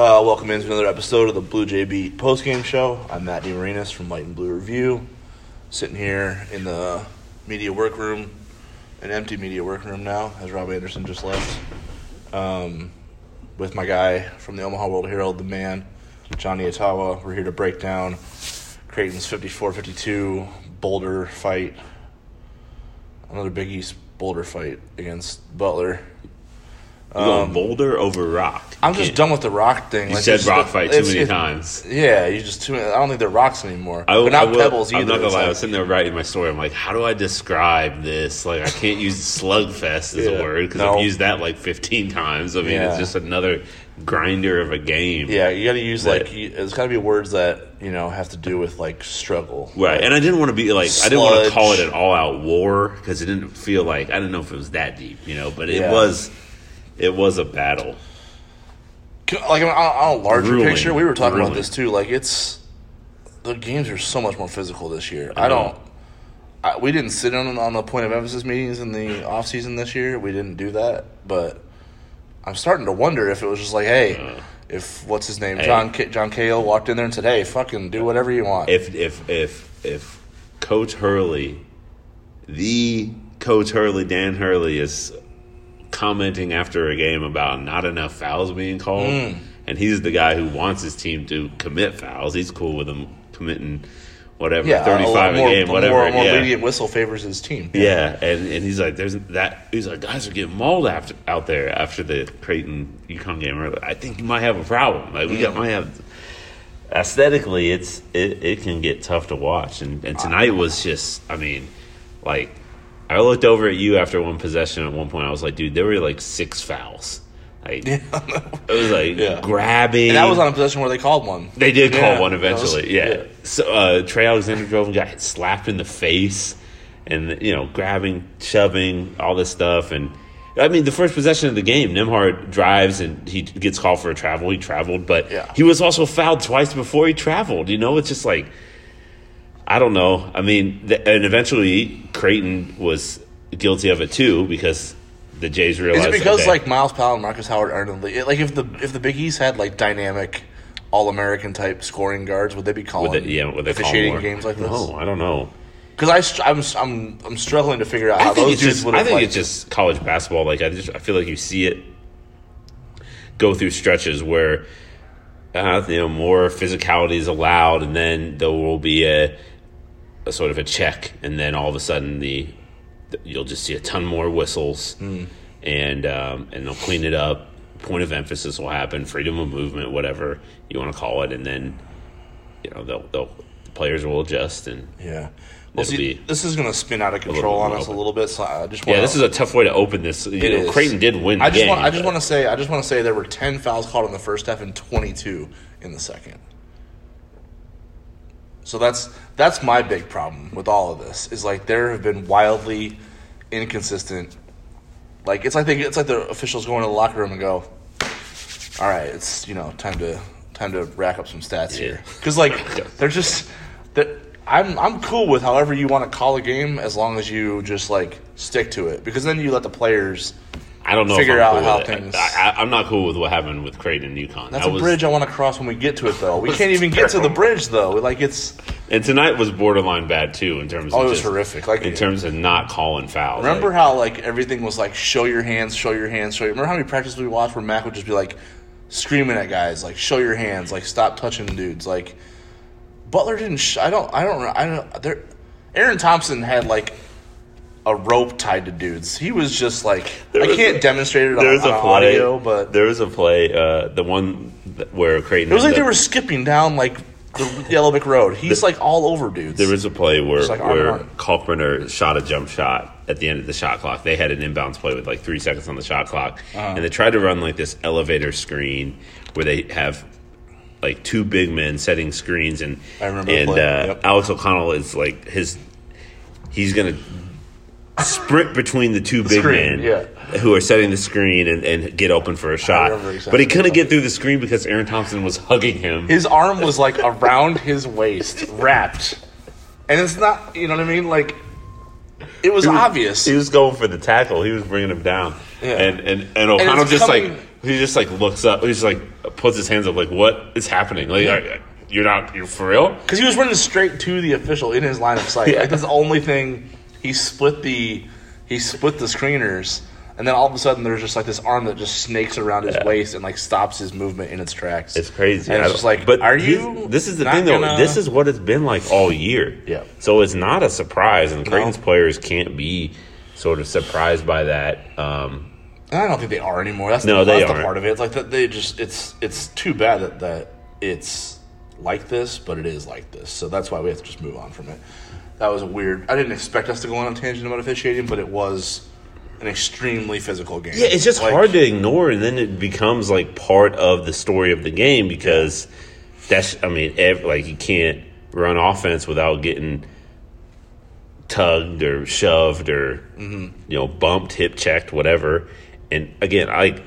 Uh, welcome into another episode of the Bluejay Beat post game show. I'm Matt DeMarinis from White and Blue Review, sitting here in the media workroom, an empty media workroom now, as Rob Anderson just left, um, with my guy from the Omaha World Herald, the man, Jon Nyatawa. We're here to break down Creighton's 54-52 Boulder fight, another Big East Boulder fight against Butler. Going Boulder over Rock? I'm just done with the rock thing. You Like, said Rock fight too many it- times. Yeah, you just too. I don't think they're rocks anymore. I, but not I will- pebbles either. I'm not gonna lie. I was sitting there writing my story. I'm like, how do I describe this? Like, I can't use slugfest as Yeah. a word because No. I've used that like 15 times. I mean, Yeah. it's just another grinder of a game. yeah, you got to use But- like. You, it's got to be words that you know have to do with like struggle. Right, and I didn't want to be like I didn't want to call it an all-out war because it didn't feel like I didn't know if it was that deep, you know. But it Yeah. was, it was a battle. Like on, on a larger picture, we were talking about this too. Like it's the games are so much more physical this year. I I, don't. I, we didn't sit on on the point of emphasis meetings in the off season this year. We didn't do that, but I'm starting to wonder if it was just like, hey, Uh. if what's his name, Hey. John K- John Cahill walked in there and said, hey, fucking do whatever you want. If if if if Coach Hurley, the Coach Hurley, Dan Hurley is commenting after a game about not enough fouls being called, Mm. and he's the guy who wants his team to commit fouls. He's cool with them committing whatever yeah, thirty five a, a, more, game, a whatever. More, more yeah. lenient whistle favors his team. Yeah, and, and he's like, "There's that." He's like, "Guys are getting mauled after out there after the Creighton UConn game earlier. I think you might have a problem. Like we got might have." Aesthetically, it's it, it can get tough to watch, and and tonight was just, I mean, like I looked over at you after one possession at one point. I was like, "Dude, there were like six fouls." Like it was like Yeah. grabbing. And that was on a possession where they called one. They did call one that was- eventually. yeah. yeah. So uh, Trey Alexander drove and got slapped in the face, and you know, grabbing, shoving, all this stuff. And I mean, the first possession of the game, Nembhard drives and he gets called for a travel. He traveled, but Yeah. he was also fouled twice before he traveled. You know, it's just like I don't know. I mean, th- and eventually Creighton was guilty of it too because the Jays Is realized it because like Myles Powell and Markus Howard aren't in the league? Like if the if the Big East had like dynamic All American type scoring guards, would they be calling Would they, yeah, would they call officiating more? games like this? No, I don't know. Because I str- I'm I'm I'm struggling to figure out how I think, those it's dudes just, would I think it's just college basketball. Like I just I feel like you see it go through stretches where uh, you know more physicality is allowed, and then there will be a, a sort of a check, and then all of a sudden the, the- you'll just see a ton more whistles, Hmm. and um, and they'll clean it up. Point of emphasis will happen, freedom of movement, whatever you want to call it, and then you know they'll, they'll the players will adjust and. yeah. Well, see, be this is going to spin out of control on us a little bit. So I just Yeah, this is a tough way to open this. You It know, is. Creighton did win. I just game, want I just want to say I just want to say there were ten fouls called in the first half and twenty two in the second. So that's that's my big problem with all of this is like there have been wildly inconsistent. Like it's like they it's like the officials go into the locker room and go, "All right, it's you know time to time to rack up some stats Yeah. here," because like they're just that. I'm I'm cool with however you want to call a game as long as you just like stick to it because then you let the players I don't know. figure out cool how things- I, I'm not cool with what happened with Creighton and UConn. That's That a was- bridge I want to cross when we get to it, though. We can't even get to the bridge, though. Like it's And tonight was borderline bad too in terms. Oh, of it was just- horrific. Like- in terms of not calling fouls. remember Like, how like everything was like show your hands, show your hands, show. Your, remember how many practices we watched where Mac would just be like screaming at guys, like show your hands, like stop touching dudes. Like Butler didn't. Sh- I don't. I don't. I don't. There. Aaron Thompson had like a rope tied to dudes. He was just like There I can't a- demonstrate it on, was on a play. audio, but there was a play. Uh, the one where Creighton. it was like they were skipping down like the Yellow Brick Road. He's like all over dudes. There was a play where, like where. Kalkbrenner shot a jump shot at the end of the shot clock. They had an inbounds play with like three seconds on the shot clock, Uh-huh. and they tried to run like this elevator screen where they have like two big men setting screens, and I remember and uh, Yep. Alex O'Connell is like his he's gonna sprint between the two big screen, men yeah. who are setting the screen and, and get open for a shot. exactly but he couldn't get through the screen because Aaron Thompson was hugging him. His arm was like around his waist, wrapped, and it's not. You know what I mean? Like it was, He was- obvious. He was going for the tackle. He was bringing him down. Yeah. And and and O'Connell just coming- like he just like looks up. He's like puts his hands up like, "What is happening? Like, you're not you're for real?" Because he was running straight to the official in his line of sight. Yeah. Like that's the only thing. He split the he split the screeners, and then all of a sudden there's just like this arm that just snakes around his Yeah. waist and like stops his movement in its tracks. It's crazy. And I it's just like, but are you? This is the thing, though. gonna- This is what it's been like all year. Yeah. So it's not a surprise, and No. Creighton's players can't be sort of surprised by that. Um, I don't think they are anymore. That's No, the, that's aren't. part of it. It's like that they just it's it's too bad that that it's like this, but it is like this. So that's why we have to just move on from it. That was weird. I didn't expect us to go on a tangent about officiating, but it was an extremely physical game. yeah, it's just Like, hard to ignore, and then it becomes like part of the story of the game because that's. I mean, ev- like you can't run offense without getting tugged or shoved or Mm-hmm. you know bumped, hip checked, whatever. And again, I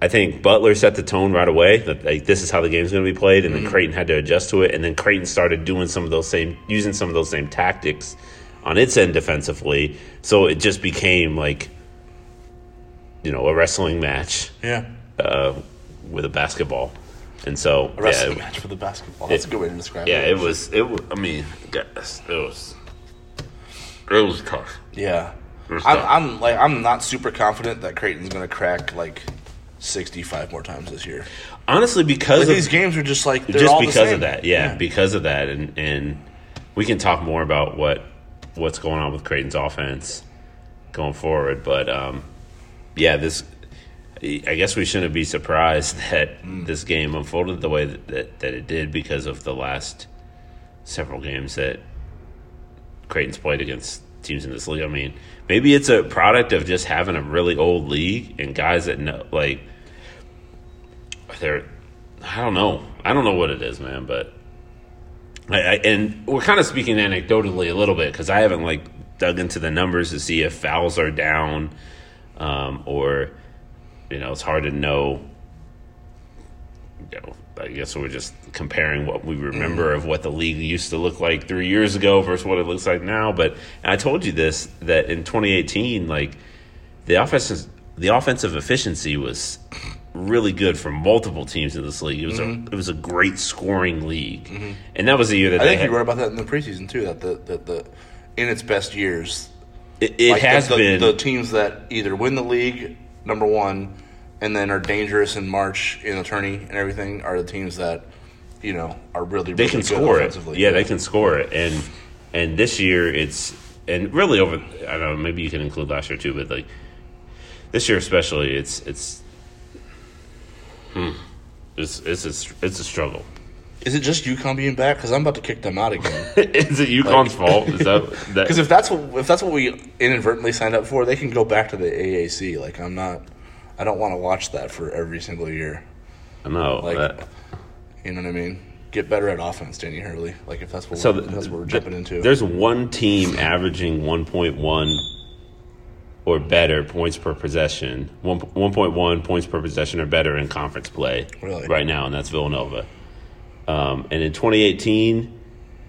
I think Butler set the tone right away that like, this is how the game's going to be played, and Mm-hmm. then Creighton had to adjust to it, and then Creighton started doing some of those same using some of those same tactics on its end defensively. So it just became like you know a wrestling match Yeah. uh, with a basketball, and so A wrestling yeah, match for the basketball. That's It- a good way to describe yeah, it. Yeah, it was it. Was, I mean, yes, it was it was tough. Yeah. There's I'm, that. I'm like I'm not super confident that Creighton's going to crack like 65 more times this year. Honestly, because Like of, these games are just like just because of that yeah, because of that and and we can talk more about what what's going on with Creighton's offense going forward but um yeah this I guess we shouldn't be surprised that Mm. this game unfolded the way that, that, that it did because of the last several games that Creighton's played against teams in this league. I mean, maybe it's a product of just having a really old league and guys that know, like, they're, I don't know. I don't know what it is, man, but I, I and we're kind of speaking anecdotally a little bit because I haven't like dug into the numbers to see if fouls are down, um, or you know, it's hard to know. You know, I guess we're just comparing what we remember mm. of what the league used to look like three years ago versus what it looks like now. But I told you this that in 2018, like the offensive the offensive efficiency was really good for multiple teams in this league. It was a mm-hmm. it was a great scoring league, mm-hmm. and that was the year that I think had, you wrote about that in the preseason too. That the that the in its best years, it, it like has the, been the teams that either win the league number one, and then are dangerous in March in the tourney and everything, are the teams that you know are really, they can good score it. Yeah, they can score it, and and this year it's and really over. I don't know. Maybe you can include last year too, but like this year especially, it's it's. Hmm. It's it's a, it's a struggle. Is it just UConn being back? Because I'm about to kick them out again. Is it UConn's fault? Is that that? Because if that's what if that's what we inadvertently signed up for, they can go back to the AAC. Like I'm not, I don't want to watch that for every single year. I know. Like, that- you know what I mean? Get better at offense, Danny Hurley. Like if that's what so we're, th- if that's what we're th- jumping into. There's one team averaging 1.1 or better points per possession. One 1.1 points per possession or better in conference play Really? right now, and that's Villanova. Um, and in 2018,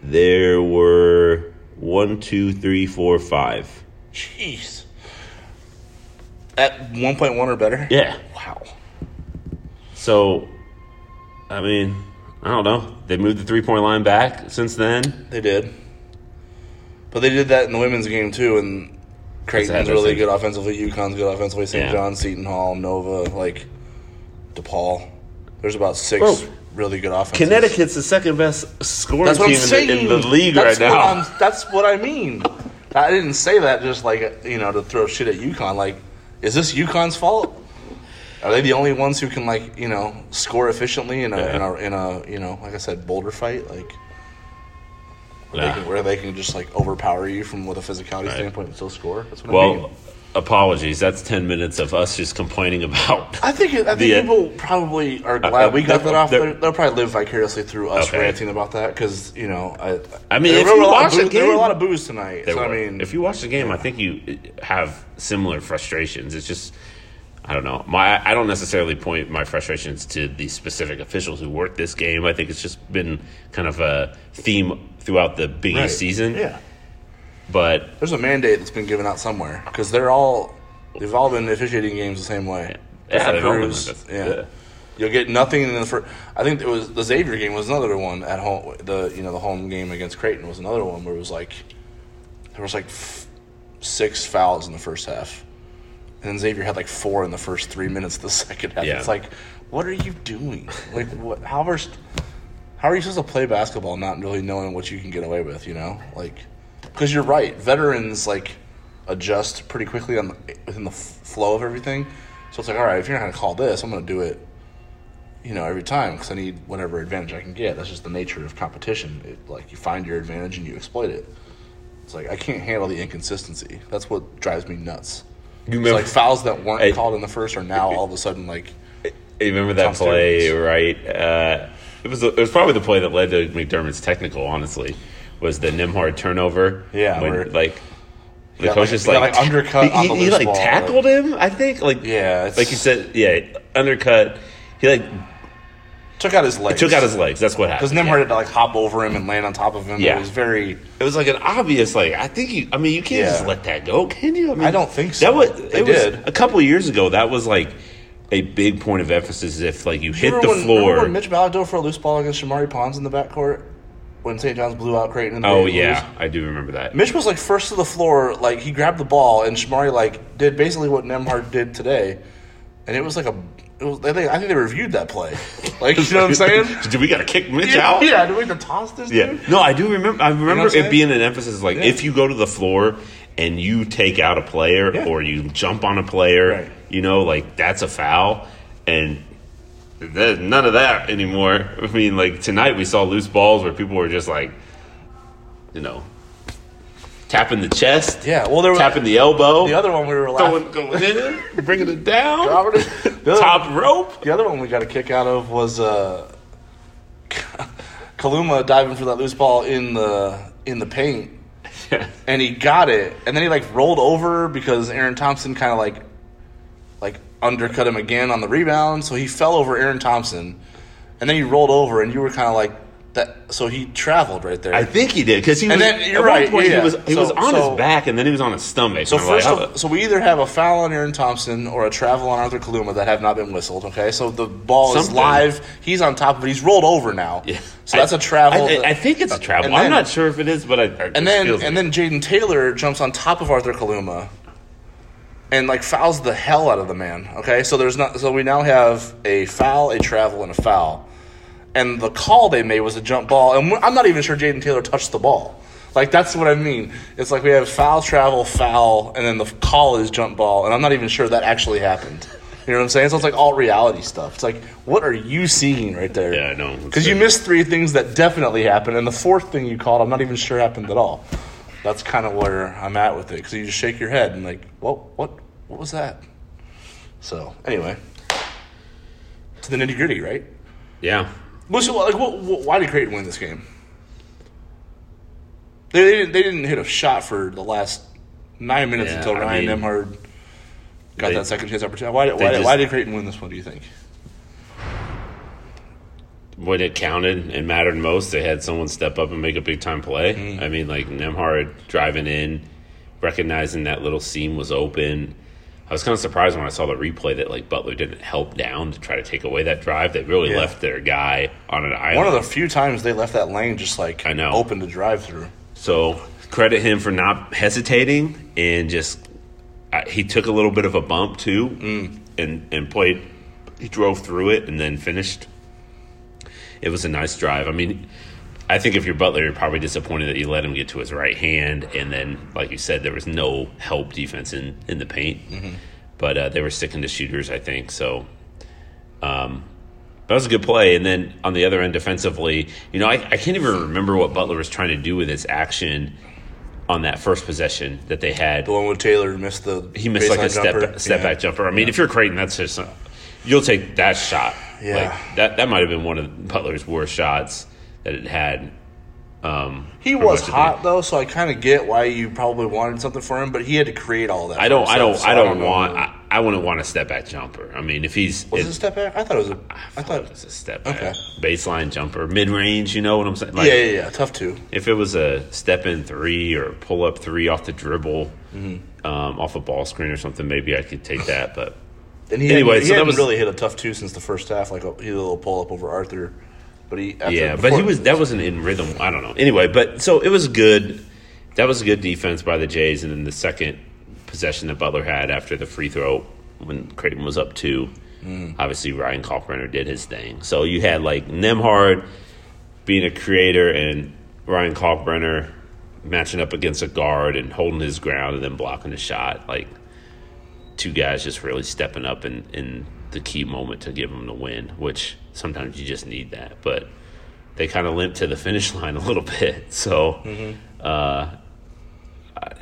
there were one, two, three, four, five. Jeez. At 1.1 or better. Yeah. Wow. So, I mean, I don't know. They moved the three point line back since then. They did. But they did that in the women's game too, and Creighton's really good offensively. UConn's good offensively. St. Yeah. John's, Seton Hall, Nova, like DePaul. There's about six really good offenses. Connecticut's the second best scoring team in the, in the league that's right now. I'm, that's what I mean. I didn't say that just like you know to throw shit at UConn. Like, is this UConn's fault? Are they the only ones who can like you know score efficiently in a in a, in a you know like I said boulder fight like where, they, can, where they can just like overpower you from with a physicality standpoint and still score? That's what I Well, mean. Apologies. That's ten minutes of us just complaining about. I think I think the, uh, people probably are glad uh, we got that off. they're- they'll probably live vicariously through us Okay. ranting about that because you know I. I mean, there if were you a lot watch of boo- there were a lot of boos tonight. So. I mean, if you watch the game, I think you have similar frustrations. It's just, I don't know. My I don't necessarily point my frustrations to the specific officials who worked this game. I think it's just been kind of a theme throughout the Big right. Season. yeah. But There's a mandate that's been given out somewhere because they're all they've all been officiating games the same way. yeah, Different they've all been like this. yeah. You'll get nothing in the first. I think it was the Xavier game was another one at home. The you know the home game against Creighton was another one where it was like there was like f- six fouls in the first half, and then Xavier had like four in the first three minutes of the second half. Yeah. It's like, what are you doing? Like, what? How are how are you supposed to play basketball not really knowing what you can get away with? You know, like because you're right. Veterans like adjust pretty quickly on the, within the f- flow of everything. So it's like, all right, if you're not going to call this, I'm going to do it. You know, every time because I need whatever advantage I can get. That's just the nature of competition. It, like you find your advantage and you exploit it. It's like I can't handle the inconsistency. That's what drives me nuts. You It's like fouls that weren't Hey. called in the first are now all of a sudden like You remember that play, right? Uh, it was it was probably the play that led to McDermott's technical. Honestly, was the Nembhard turnover? Yeah, when, where- like the got, coach like- just like, like, undercut He, he, he, like ball, tackled him. I think like Yeah, like you said, yeah, undercut. He like took out his legs. took out his legs. That's what happened. because. Nembhard yeah. had to like hop over him and land on top of him. Yeah. it was very. It was like an obvious like I think you I mean you can't Yeah. just let that go, can you? I mean I don't think so. That was They it was a couple years ago. That was like a big point of emphasis. If like you hit Remember the when, floor, Remember when Mitch Ballock dove for a loose ball against Shamorie Ponds in the backcourt when St. John's blew out Creighton? and oh yeah, lose? I do remember that. Mitch was like first to the floor, like he grabbed the ball, and Shamorie like did basically what Nembhard did today, and it was like a. It was, I, think, I think they reviewed that play. Like you know what I'm saying? Did we got to kick Mitch yeah, out? yeah. Did we have to toss this? Yeah. dude? No, I do remember. I remember what I'm it being an emphasis like Yeah. if you go to the floor and you take out a player Yeah. or you jump on a player, Right. you know, like that's a foul. And there's none of that anymore. I mean, like tonight we saw loose balls where people were just like, you know, tapping the chest, Yeah. Well, there was tapping the elbow, the other one we were laughing. going, in, bringing it down, other, top rope. the other one we got a kick out of was uh, Kaluma diving for that loose ball in the in the paint. Yeah. And he got it, and then he like rolled over because Aaron Thompson kind of like undercut him again on the rebound, so he fell over Aaron Thompson, and then he rolled over, and you were kind of like that. So he traveled right there. I think he did because he And was. then- you're right, point, yeah. He was he was on so- his back and then he was on his stomach. so like, first, of, so we either have a foul on Aaron Thompson or a travel on Arthur Kaluma that have not been whistled. Okay, so the ball is live. He's on top of it. He's rolled over now. Yeah. So that's I- a travel. I, that- I think it's a travel. And I'm not sure if it is, but I. And then and then Jayden Taylor jumps on top of Arthur Kaluma and like fouls the hell out of the man. Okay, so there's not so we now have a foul, a travel, and a foul. And the call they made was a jump ball, and I'm not even sure Jayden Taylor touched the ball. Like that's what I mean. It's like we have foul, travel, foul, and then the call is jump ball, and I'm not even sure that actually happened. You know what I'm saying? So it's like all reality stuff. It's like, what are you seeing right there? Yeah, I know. Because you missed three things that definitely happened, and the fourth thing you called, I'm not even sure happened at all. That's kind of where I'm at with it. Because you just shake your head and like, what, what, what was that? So anyway, to the nitty gritty, right? yeah, Well, so, like, what, what, why did Creighton win this game? They, they, didn't, they didn't hit a shot for the last nine minutes Yeah, until I Ryan mean, Nembhard got they- that second chance opportunity. Why, they why, just- why did Creighton win this one? Do you think? When it counted and mattered most, they had someone step up and make a big time play. Mm-hmm. I mean, like Nembhard driving in, recognizing that little seam was open. I was kind of surprised when I saw the replay that like Butler didn't help down to try to take away that drive. They really Yeah. left their guy on an island. One of the few times they left that lane just like I know. open to drive through. So credit him for not hesitating and just uh, he took a little bit of a bump too, Mm. and and played. He drove through it and then finished. It was a nice drive. I mean, I think if you're Butler, you're probably disappointed that you let him get to his right hand, and then, like you said, there was no help defense in in the paint. Mm-hmm. But uh, they were sticking to shooters, I think. So. Um, that was a good play. And then on the other end, defensively, you know, I, I can't even remember what Butler was trying to do with his action on that first possession that they had. The one with Taylor missed the He missed like a step jumper. step Yeah. back jumper. I mean, if you're Creighton, that's just you'll take that shot. Yeah. like, that that might have been one of Butler's worst shots that it had. Um, He was hot though, so I kind of get why you probably wanted something for him, but he had to create all that. I don't. I don't. so I don't know. want. I, I wouldn't want a step back jumper. I mean, if he's was it- it a step back? I thought it was a. I thought. it's a step back Okay. baseline jumper, mid range. You know what I'm saying? Like, yeah, yeah, yeah. Tough two. If it was a step in three or pull up three off the dribble, Mm-hmm. um, off a ball screen or something, maybe I could take that. But And he Anyway, he so that hadn't was- really hit a tough two since the first half. Like a, he did a little pull up over Arthur, but he after, yeah, but he was that wasn't in rhythm. I don't know. Anyway, but so it was good. That was a good defense by the Jays, and then the second possession that Butler had after the free throw when Creighton was up two. Mm. Obviously, Ryan Kalkbrenner did his thing. So you had like Nembhard being a creator and Ryan Kalkbrenner matching up against a guard and holding his ground and then blocking the shot. Like two guys just really stepping up in, in the key moment to give them the win, which sometimes you just need that. But they kind of limped to the finish line a little bit. So, uh,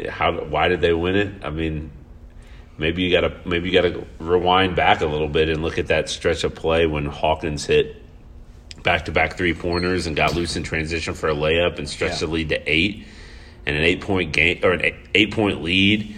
how why did they win it? I mean, maybe you got to maybe you got to rewind back a little bit and look at that stretch of play when Hawkins hit back to back three pointers and got loose in transition for a layup and stretched Yeah. the lead to eight and an eight point game or an eight point lead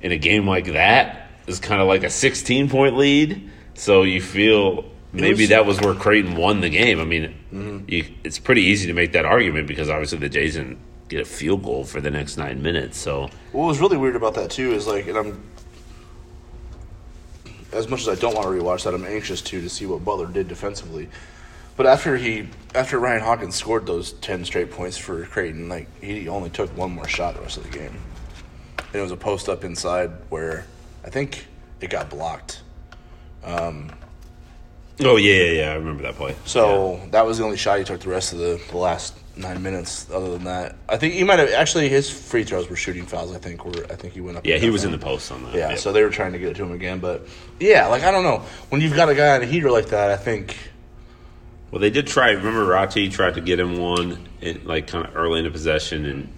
in a game like that is kind of like a 16 point lead. So you feel maybe was- that was where Creighton won the game. I mean, you, it's pretty easy to make that argument because obviously the Jays didn't get a field goal for the next nine minutes. So What was really weird about that too is like, and I'm as much as I don't want to rewatch that, I'm anxious to to see what Butler did defensively. But after he, after Ryan Hawkins scored those ten straight points for Creighton, like he only took one more shot the rest of the game, and it was a post up inside where I think it got blocked. Um, oh yeah, yeah, yeah. I remember that play. So that was the only shot he took the rest of the, the last nine minutes. Other than that, I think he might have actually his free throws were shooting fouls. I think were I think he went up. yeah, he was in the post on that. Yeah, Yep. so they were trying to get it to him again, but yeah, like I don't know. When you've got a guy on a heater like that, I think well, they did try. Remember, Rati tried to get him one, in, like kind of early in the possession, and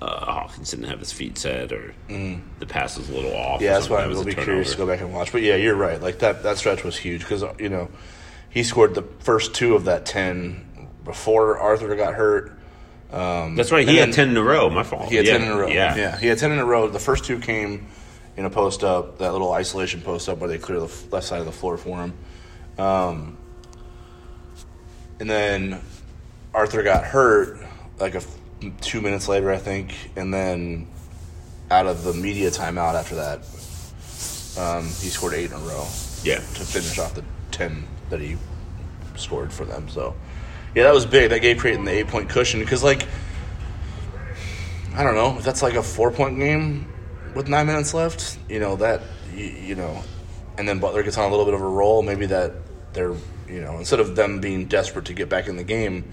uh, Hawkins didn't have his feet set, or the pass was a little off. Mm. yeah, that's why That I'm was gonna a be curious to go back and watch. But yeah, you're right. Like that that stretch was huge because you know he scored the first two of that ten before Arthur got hurt. That's right. He had then- ten in a row. My fault. He had yeah. ten in a row. Yeah. yeah, he had ten in a row. The first two came in a post up, that little isolation post up where they clear the left side of the floor for him. Um, and then Arthur got hurt like a two minutes later, I think, and then out of the media timeout after that, um, he scored eight in a row Yeah. to finish off the 10 that he scored for them. So, yeah, that was big. That gave Creighton the eight point cushion because, like, I don't know if that's like a four point game with nine minutes left. You know that you, you know, and then Butler gets on a little bit of a roll. Maybe that they're you know instead of them being desperate to get back in the game,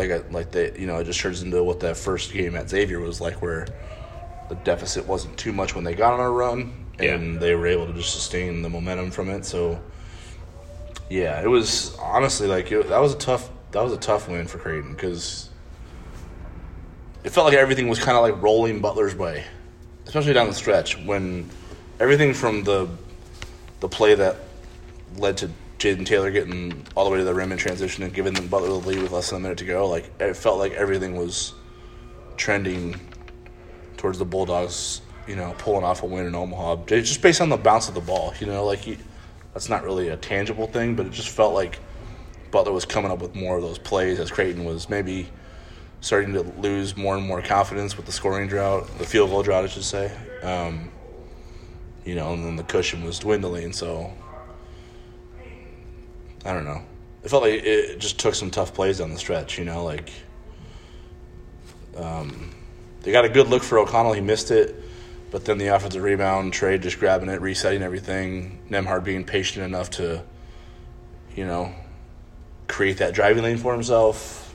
like a, like they you know it just turns into what that first game at Xavier was like, where the deficit wasn't too much when they got on a run, and Yeah. they were able to just sustain the momentum from it. So, yeah, it was honestly like it, that was a tough that was a tough win for Creighton because it felt like everything was kind of like rolling Butler's way, especially down the stretch when everything from the the play that led to Jayden Taylor getting all the way to the rim in transition and giving them Butler the lead with less than a minute to go. Like it felt like everything was trending towards the Bulldogs. You know, pulling off a win in Omaha, just based on the bounce of the ball. You know, like you, that's not really a tangible thing, but it just felt like Butler was coming up with more of those plays as Creighton was maybe starting to lose more and more confidence with the scoring drought, the field goal drought, I should say. Um, you know, and then the cushion was dwindling, so I don't know. It felt like it just took some tough plays down the stretch, you know, like um, they got a good look for O'Connell, he missed it, but then the offensive rebound, Trey just grabbing it, resetting everything, Nembhard being patient enough to, you know, create that driving lane for himself,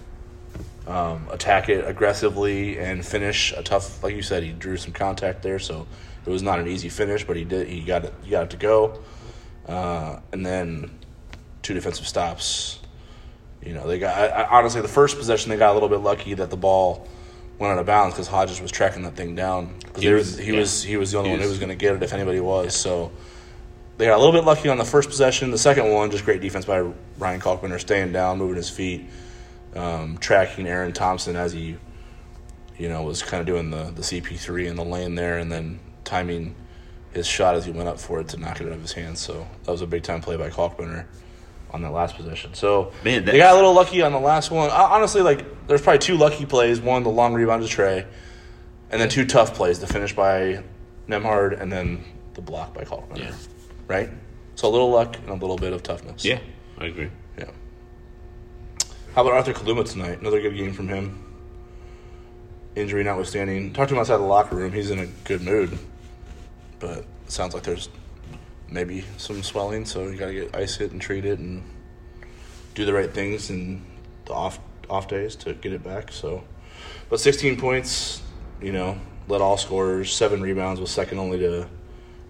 um, attack it aggressively, and finish a tough. Like you said, he drew some contact there, so it was not an easy finish, but he did. He got it. He got it to go, uh, and then two defensive stops. You know, they got. I, I, honestly, the first possession they got a little bit lucky that the ball went out of bounds because Hodges was tracking that thing down. 'Cause He was- he yeah. was he was the only He one who was- going to get it if anybody was. So they got a little bit lucky on the first possession. The second one, just great defense by Ryan Kalkbrenner, staying down, moving his feet, um, tracking Aaron Thompson as he, you know, was kind of doing the the CP3 in the lane there, and then timing his shot as he went up for it to knock it out of his hands. So that was a big time play by Kalkbrenner on that last possession. So Man, they got a little lucky on the last one. Honestly, like there's probably two lucky plays. One, the long rebound to Trey, and then two tough plays. The finish by Nembhard, and then the block by Kalkbrenner. Yeah. right? So a little luck and a little bit of toughness. Yeah, I agree. Yeah. How about Arthur Kaluma tonight? Another good game from him. Injury notwithstanding. Talked to him outside the locker room. He's in a good mood. But sounds like there's maybe some swelling, so you got to get ice it and treat it and do the right things in the off off days to get it back. So, but 16 points, you know, led all scorers, seven rebounds, was second only to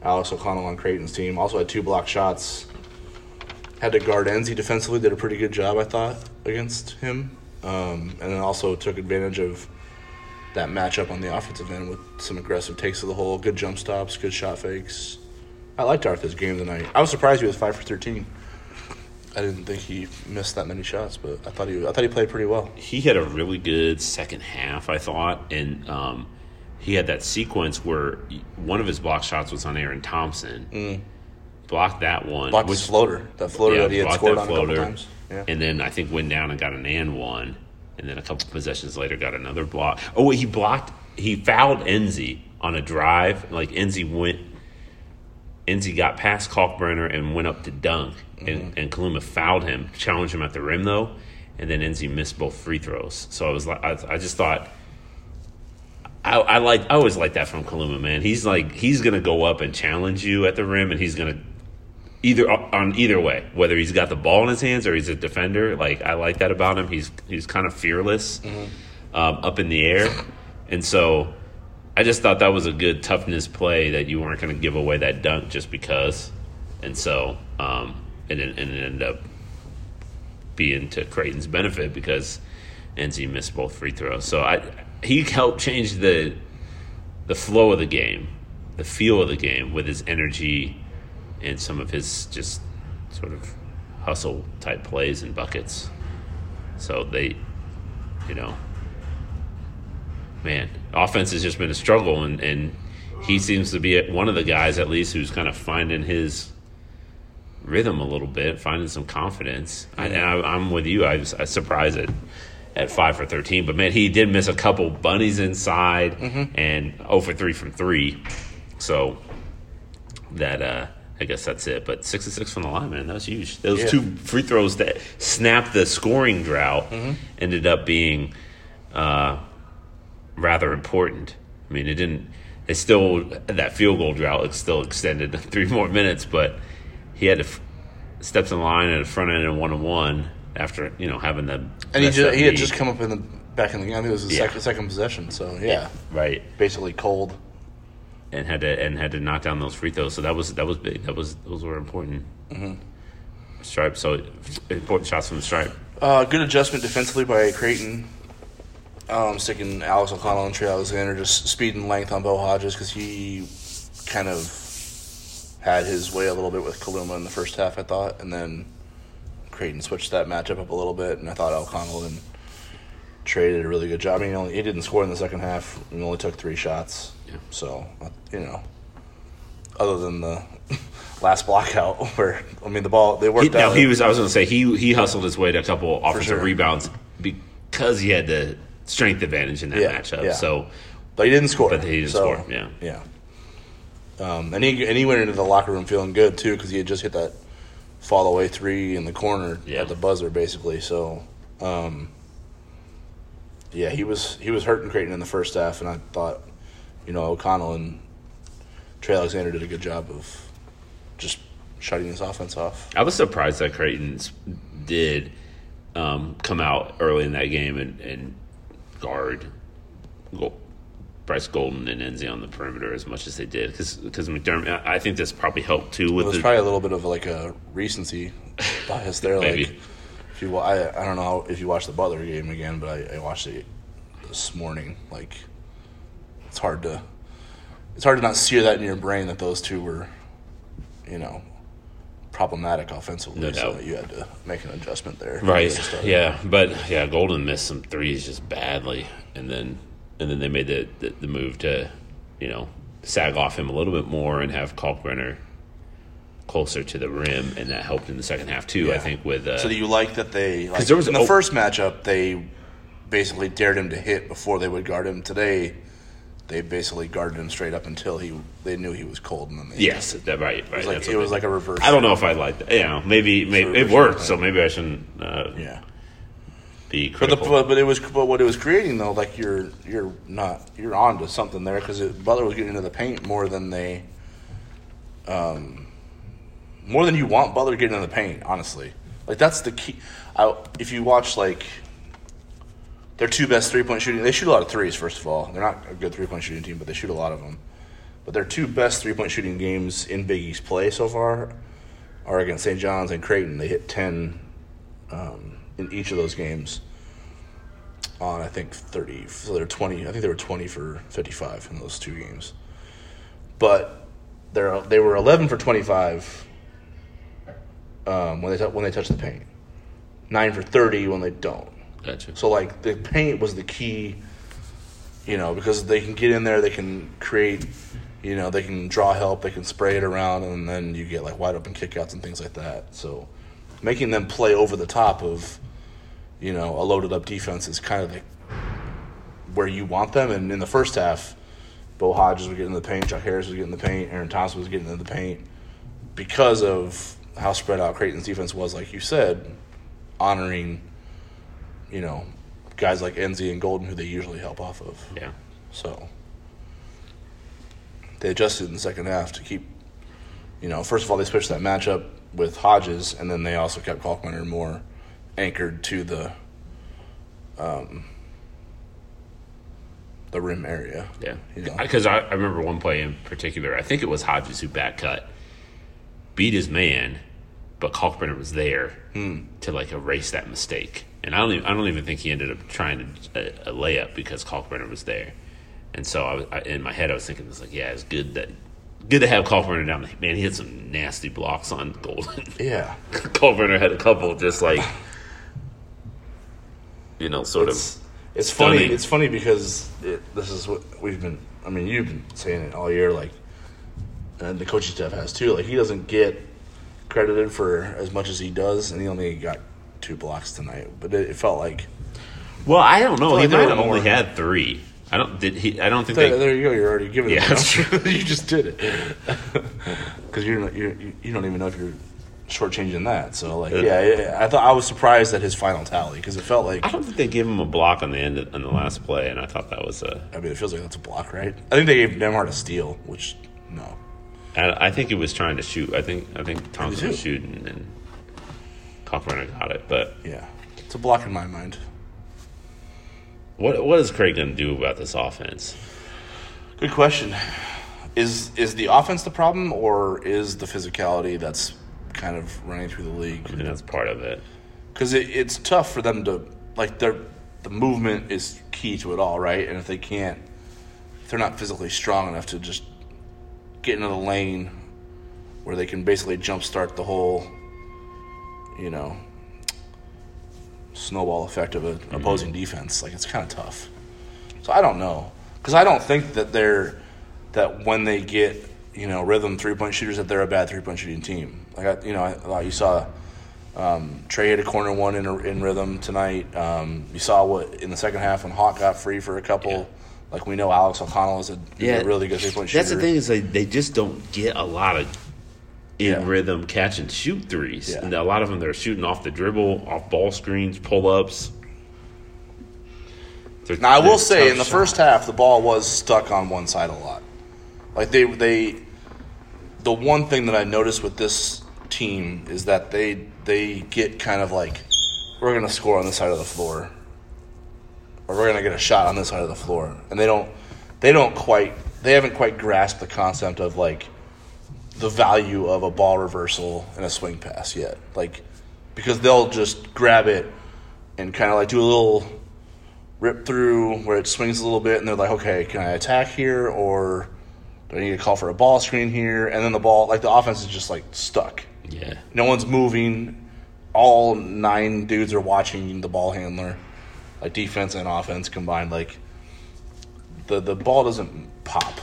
Alex O'Connell on Creighton's team. Also had two block shots. Had to guard Nze defensively, did a pretty good job, I thought, against him. Um, and then also took advantage of that matchup on the offensive end with some aggressive takes of the hole, good jump stops, good shot fakes. I liked Arthur's game tonight. I was surprised he was five for thirteen. I didn't think he missed that many shots, but I thought he I thought he played pretty well. He had a really good second half, I thought, and um, he had that sequence where one of his block shots was on Aaron Thompson. Blocked that one. Blocked which- his floater, that floater that he had scored on a couple times. Yeah. And then I think went down and got an and one, and then a couple possessions later got another block. Oh, he blocked. He fouled Nze on a drive. Like Nze went. Nze got past Kalkbrenner and went up to dunk, Mm-hmm. and, and Kaluma fouled him, challenged him at the rim though, and then Nze missed both free throws. So I was like, I, I just thought. I, I like I always like that from Kaluma, man. He's like he's gonna go up and challenge you at the rim, and he's gonna either on either way, whether he's got the ball in his hands or he's a defender. Like I like that about him. He's he's kind of fearless um, up in the air, and so I just thought that was a good toughness play that you weren't going to give away that dunk just because, and so um, and it, and it ended up being to Creighton's benefit because Nze missed both free throws. So I he helped change the the flow of the game, the feel of the game with his energy and some of his just sort of hustle type plays and buckets. So they, you know, man, offense has just been a struggle, and, and he seems to be one of the guys at least who's kind of finding his rhythm a little bit, finding some confidence. I, and I, I'm with you. I was, I surprised at at five for thirteen, but man, he did miss a couple bunnies inside and zero for three from three. So that uh, I guess that's it. But six and six from the line, man, that was huge. Those Yeah. two free throws that snapped the scoring drought ended up being uh, rather important. I mean, it didn't. It still that field goal drought still extended three more minutes, but he had to f- steps in line at the front end and one on one after you know having the And he, messed ju- up he had just come up in the back in the game. I think it was the Yeah. second, second possession. So yeah, right basically cold. and had to and had to knock down those free throws. So that was that was big. That was those were important. Mm-hmm. Stripe. So important shots from the stripe. Uh, good adjustment defensively by Creighton. Um, sticking Alex O'Connell and Trey Alexander, just speed and length on Bo Hodges because he kind of had his way a little bit with Kaluma in the first half, I thought, and then Creighton switched that matchup up a little bit, and I thought O'Connell and Trey did a really good job. I mean, he, only, he didn't score in the second half; he only took three shots. Yeah. So uh, you know, other than the last blockout where I mean the ball they He, worked now out. he was. I was going to say he he hustled his way to a couple offensive sure. rebounds because he had the strength advantage in that Yeah, matchup. yeah. So But he didn't score. But he didn't So, score, yeah. yeah. Um, and he and he went into the locker room feeling good too because he had just hit that fall away three in the corner Yeah. at the buzzer basically. So, um, yeah, he was he was hurting Creighton in the first half, and I thought, you know, O'Connell and Trey Alexander did a good job of just shutting this offense off. I was surprised that Creighton did um, come out early in that game and, and guard Bryce Golden and Nze on the perimeter as much as they did because McDermott. I think this probably helped too It with was the probably a little bit of like a recency bias there. Maybe. Like, if you, I, I don't know if you watched the Butler game again, but I, I watched it this morning. Like, it's hard to, it's hard to not sear that in your brain that those two were, you know, problematic offensively. No so you had to make an adjustment there. Right. As a starter. Yeah, but yeah, Golden missed some threes just badly, and then and then they made the, the, the move to, you know, sag off him a little bit more and have Kalkbrenner closer to the rim, and that helped in the second half too. I think with uh, So do you like that they like there was in the a- first matchup they basically dared him to hit before they would guard him. Today they basically guarded him straight up until he they knew he was cold, and then they Yes, that, right, right. It was like it was like a reverse. I don't know if I like that. You know, maybe, maybe it worked, so maybe I shouldn't uh, Yeah. be But, the, critical. but it was but what it was creating though, like you're you're not you're on to something there because Butler was getting into the paint more than they, um, more than you want Butler getting in the paint. Honestly, like that's the key. I, if you watch like their two best three point shooting, they shoot a lot of threes. First of all, they're not a good three point shooting team, but they shoot a lot of them. But their two best three point shooting games in Big East play so far are against St. John's and Creighton. They hit ten um, in each of those games. On I think thirty, so they're twenty. I think they were twenty for fifty-five in those two games. But they're they were eleven for twenty-five um, when they tou- when they touch the paint. Nine for thirty when they don't. Gotcha. So like the paint was the key, you know, because they can get in there, they can create, you know, they can draw help, they can spray it around, and then you get like wide open kickouts and things like that. So making them play over the top of, you know, a loaded up defense is kind of the where you want them. And in the first half, Bo Hodges was getting in the paint, Chuck Harris was getting in the paint, Aaron Thompson was getting in the paint because of how spread out Creighton's defense was, like you said, honoring you know, guys like Nze and Golden who they usually help off of. Yeah. So they adjusted in the second half to keep, you know, first of all they switched that matchup with Hodges, and then they also kept Kalkbrenner more anchored to the, um, the rim area. Yeah, You know? because I, I remember one play in particular. I think it was Hodges who back cut, beat his man, but Kalkbrenner was there Hmm. to like erase that mistake. And I don't even, I don't even think he ended up trying a, uh, a layup because Kalkbrenner was there. And so I, was- I, in my head, I was thinking, it's like, yeah, it's good that good to have Kalkbrenner down. there. Man, he had some nasty blocks on Golden. Yeah. Kalkbrenner had a couple just like, you know, sort It's, of. it's funny. stunning. It's funny because it, this is what we've been. I mean, you've been saying it all year, like, and the coaching staff has too. Like, he doesn't get credited for as much as he does, and he only got two blocks tonight. But it, it felt like Well, I don't know. He like might have only more. had three. I don't. Did he? I don't think there, they. there you go. You're already giving. Yeah, that's true. you just did it because you're, not- you're you you don't even know if you're shortchanging that. So like, yeah, yeah, I thought I was surprised at his final tally because it felt like I don't think they gave him a block on the end of, on the last play, and I thought that was a. I mean, it feels like that's a block, right? I think they gave Nembhard a steal, which no. I, I think he was trying to shoot. I think I think Thompson was shooting, and Kalkbrenner got it. But Yeah, it's a block in my mind. what what is Craig going to do about this offense? Good question. Is is the offense the problem, or is the physicality that's kind of running through the league? I mean, that's part of it. Because it, it's tough for them to like their the movement is key to it all, right? And if they can't, if they're not physically strong enough to just get into the lane where they can basically jumpstart the whole, you know, snowball effect of an opposing defense, like it's kind of tough. So I don't know because I don't think that they're that when they get you know rhythm three point shooters that they're a bad three point shooting team. Like I, you know, I thought you saw um, Trey hit a corner one in, in rhythm tonight. Um, you saw what in the second half when Hawk got free for a couple. Yeah. Like we know Alex O'Connell is a, is a really good three point shooter. That's the thing is they they just don't get a lot of in Yeah. rhythm catch and shoot threes, Yeah. and a lot of them they're shooting off the dribble, off ball screens, pull ups. Now I will say in the first half the ball was stuck on one side a lot. Like they they the one thing that I noticed with this team is that they they get kind of like we're going to score on this side of the floor or we're going to get a shot on this side of the floor and they don't they don't quite they haven't quite grasped the concept of like the value of a ball reversal and a swing pass yet. Like because they'll just grab it and kind of like do a little rip through where it swings a little bit, and they're like, okay, can I attack here or do I need to call for a ball screen here? And then the ball, like the offense is just like stuck. yeah, No one's moving. All nine dudes are watching the ball handler, like defense and offense combined. Like the the ball doesn't pop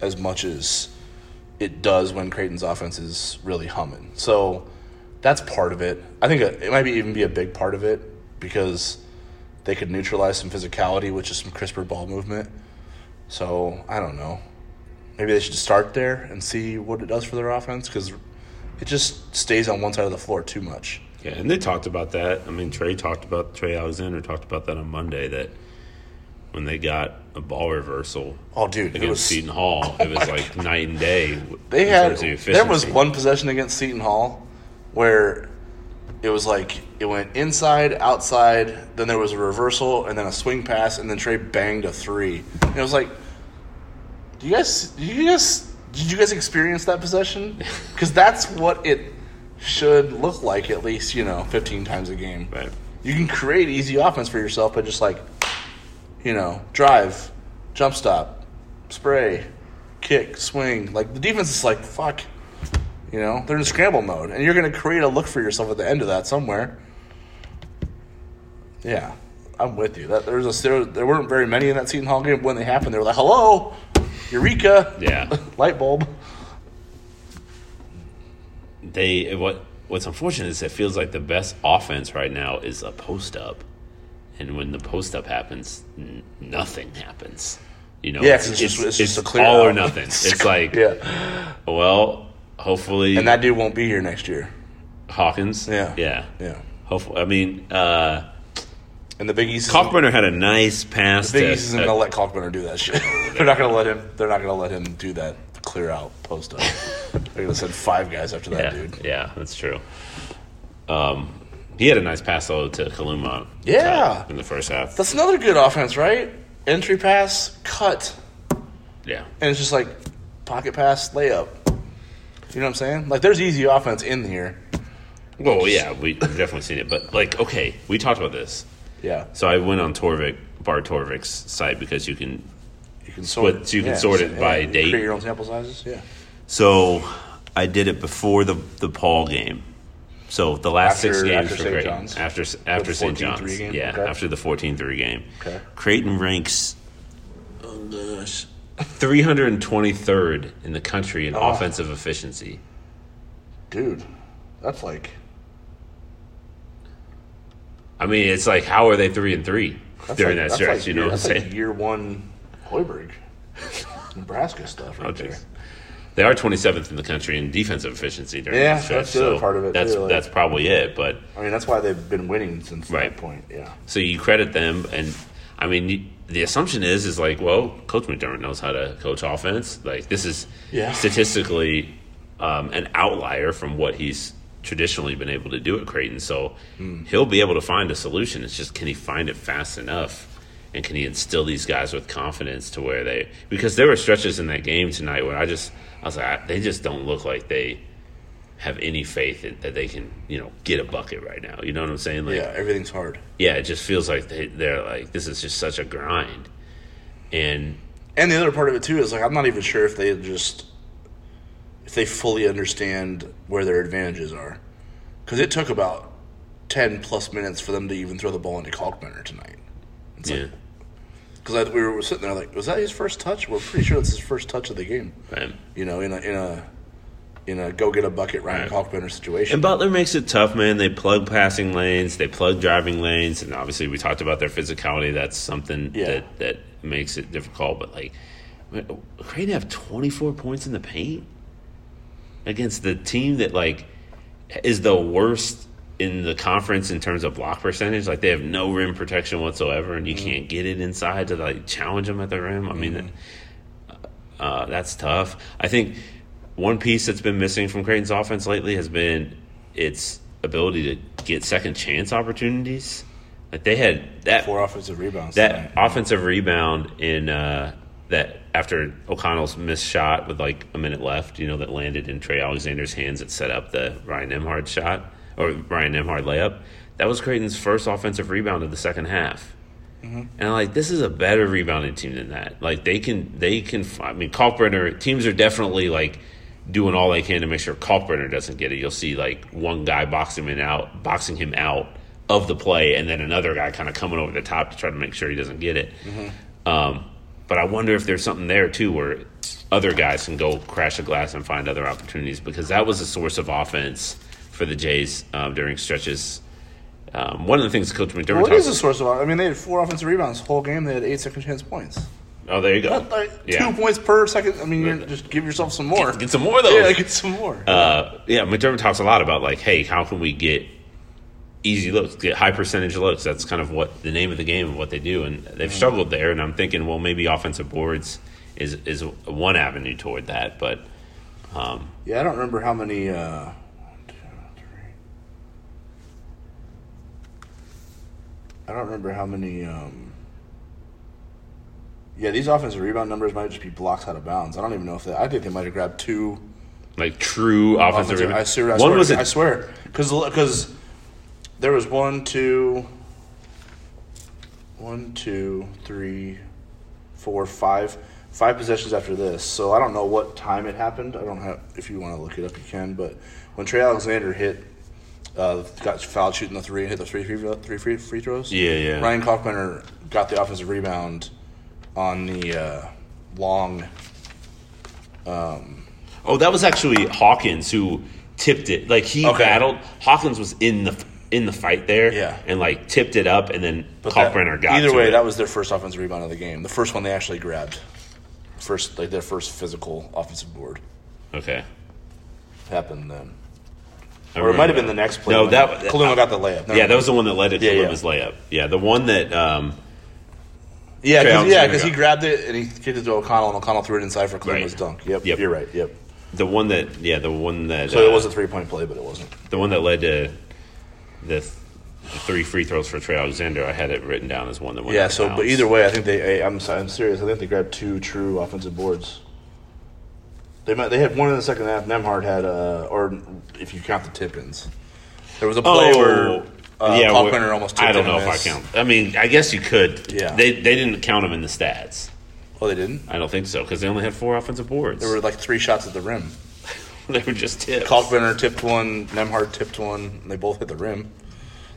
as much as it does when Creighton's offense is really humming. So that's part of it. I think it might be even be a big part of it because they could neutralize some physicality with just some crisper ball movement. So I don't know. Maybe they should start there and see what it does for their offense because it just stays on one side of the floor too much. Yeah, and they talked about that. I mean, Trey talked about Trey Alexander talked about that on Monday that when they got a ball reversal Oh, dude, it against was Seton Hall, oh it was like night and day. They had there was one possession against Seton Hall where it was like it went inside, outside, then there was a reversal and then a swing pass and then Trey banged a three. And it was like do you guys do you guys did you guys experience that possession? Cuz that's what it should look like at least, you know, 15 times a game. Right. You can create easy offense for yourself by just like you know, drive, jump stop, spray, kick, swing. Like the defense is like fuck. You know, they're in scramble mode, and you're going to create a look for yourself at the end of that somewhere. Yeah, I'm with you. That there's a there, there weren't very many in that Seton Hall game. When they happened, they were like, "Hello, Eureka!" Yeah. light bulb. they what what's unfortunate is it feels like the best offense right now is a post up, and when the post up happens, n- nothing happens. You know, Yeah, 'cause it's just- it's just a clear all or nothing. It's like, Yeah, well, hopefully, and that dude won't be here next year. Hawkins, Yeah. yeah, Yeah, Hopefully, I mean, uh, and the Big East. Kalkbrenner had a nice pass. The Big East isn't uh, gonna let Kalkbrenner do that shit. they're not gonna let him. They're not gonna let him do that. Clear out post up. they're gonna send five guys after that yeah, dude. yeah, that's true. Um, he had a nice pass though to Kaluma. Yeah. Uh, in the first half. That's another good offense, right? Entry pass, cut, Yeah, and it's just like pocket pass, layup. You know what I'm saying? Like there's easy offense in here. well, yeah, we, we've definitely seen it. But like, okay, we talked about this. Yeah, So I went on Torvik, Bart Torvik's site because you can. you can Split- so you can sort it by you date. Create your own sample sizes. Yeah. So I did it before the DePaul game. So the last six games after for St. Creighton John's? after after St. 14-3 John's, game? yeah, Okay. after the 14-3 game. Okay. Creighton ranks oh gosh, 323rd in the country in Oh. offensive efficiency. Dude, that's like I mean, it's like how are they three and three that's during like, that stretch? Like you know what I'm that's like saying? year one Hoiberg, Nebraska stuff right Oh, there. They are 27th in the country in defensive efficiency during Yeah, that stretch. that's the so part of it, That's too, like- that's probably it. But I mean, that's why they've been winning since Right. that point. Yeah. So you credit them, and I mean, you- the assumption is is like, well, Coach McDermott knows how to coach offense. Like this is Yeah. statistically um, an outlier from what he's traditionally been able to do at Creighton. So Hmm. he'll be able to find a solution. It's just can he find it fast enough, and can he instill these guys with confidence to where they? Because there were stretches in that game tonight where I just I was like, I- they just don't look like they have any faith in, that they can, you know, get a bucket right now. You know what I'm saying? Like, Yeah, everything's hard. yeah, it just feels like they, they're like this is just such a grind, and And the other part of it too is like I'm not even sure if they just if they fully understand where their advantages are, because it took about ten plus minutes for them to even throw the ball into Kalkbrenner tonight. It's yeah, like because we were sitting there like, was that his first touch? We're pretty sure it's his first touch of the game. right. You know, in a in a in a go get a bucket Ryan Right. Kalkbrenner situation. And Butler makes it tough, man. They plug passing lanes, they plug driving lanes, and obviously we talked about their physicality. That's something Yeah. that that makes it difficult. But like, Creighton have 24 points in the paint against the team that like is the worst in the conference in terms of block percentage. Like they have no rim protection whatsoever, and you can't get it inside to like challenge them at the rim. I mean, uh, that's tough. I think one piece that's been missing from Creighton's offense lately has been its ability to get second chance opportunities. Like they had that Four offensive rebounds. that tonight. offensive rebound in uh, that after O'Connell's missed shot with like a minute left, you know, that landed in Trey Alexander's hands that set up the Ryan Nembhard shot or Ryan Nembhard layup. That was Creighton's first offensive rebound of the second half. And like this is a better rebounding team than that. Like they can they can I mean Kalkbrenner teams are definitely like doing all they can to make sure Kalkbrenner doesn't get it. You'll see like one guy boxing him out boxing him out of the play and then another guy kind of coming over the top to try to make sure he doesn't get it. Um, but I wonder if there's something there too where other guys can go crash the glass and find other opportunities because that was a source of offense for the Jays um, during stretches. Um, one of the things Coach McDermott What talks is the source of? I mean, they had four offensive rebounds the whole game. They had eight second chance points. Oh, there you go. Like, yeah. Two points per second. I mean, you're, just give yourself some more. Get some more though. Yeah, get some more. uh, yeah, McDermott talks a lot about like, hey, how can we get easy looks, get high percentage looks? That's kind of what the name of the game of what they do, and they've Mm-hmm. struggled there. And I'm thinking, well, maybe offensive boards is is one avenue toward that, but um, yeah, I don't remember how many. Uh, one, two, three. I don't remember how many. Um, yeah, these offensive rebound numbers might just be blocks out of bounds. I don't even know if they. I think they might have grabbed two like true offensive. offensive. rebound- I swear, I one swear, was I a, swear, because there was one, two, one, two, three, four, five, five possessions after this. So I don't know what time it happened. I don't have. If you want to look it up, you can. But when Trey Alexander hit, uh, got fouled shooting the three and hit the three free three free, free throws. Yeah, yeah. Ryan Kaufman got the offensive rebound on the uh, long. Oh, that was actually Hawkins who tipped it. Like he Okay. battled. Hawkins was in the in the fight there, Yeah. and like tipped it up, and then But that- Kalkbrenner got either way. it. That was their first offensive rebound of the game. The first one they actually grabbed. First, like their first physical offensive board okay. happened then, or it might have been the next play. No, that Kaluma got the layup. Never yeah, that was the one that led to Yeah, yeah. Layup. Yeah, the one that um, yeah, cause, yeah, because he grabbed it and he kicked it to O'Connell, and O'Connell threw it inside for Kaluma's Right. dunk. Yep, Yep. you're right. Yep. the one that yeah, the one that So uh, it was a three point play, but it wasn't. the one that led to the, th- the three free throws for Trey Alexander. I had it written down as one that went. Yeah. So, but either way, I think they. I'm I'm serious. I think they grabbed two true offensive boards. They might. They had one in the second half. Nembhard had, uh, or if you count the tip-ins, there was a play where uh, Oh, yeah, Kalkbrenner almost. I don't know a if I count. I mean, I guess you could. Yeah. They they didn't count them in the stats. Oh, they didn't. I don't think so because they only had four offensive boards. There were like three shots at the rim. they were just tips. Kalkbrenner tipped one. Nembhard tipped one. And they both hit the rim.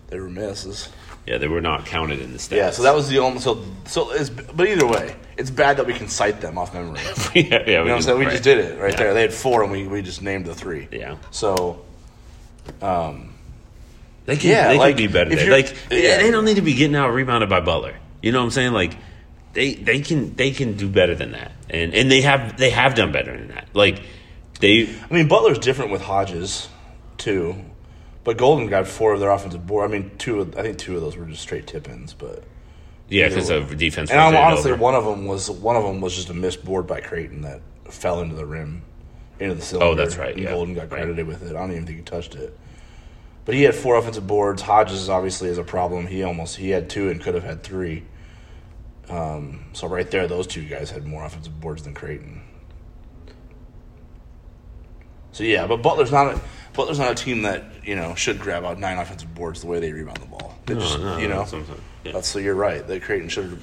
They were misses. Yeah, they were not counted in the stats. Yeah. So that was the only. So so. It's, but either way, it's bad that we can cite them off memory. You yeah, yeah. know what I'm saying? We just did it right Yeah. there. They had four, and we, we just named the three. Yeah. So um, They can, Yeah, they like, can be better. There. Like yeah. they don't need to be getting out rebounded by Butler. You know what I'm saying? Like they they can they can do better than that, and and they have they have done better than that. Like they I mean, Butler's different with Hodges, too. But Golden got four of their offensive board. I mean, two. Of, I think two of those were just straight tip-ins. But yeah because of defense. and honestly, over. one of them was one of them was just a missed board by Creighton that fell into the rim, into the cylinder. Oh, that's right, And yeah. Golden got Right. credited with it. I don't even think he touched it. But he had four offensive boards. Hodges obviously is a problem. He almost he had two and could have had three. Um, so right there, those two guys had more offensive boards than Creighton. So yeah, but Butler's not a Butler's not a team that you know should grab out nine offensive boards the way they rebound the ball. They No, just, no, you know, that's what I'm saying. Yeah. so you're right. That Creighton should have,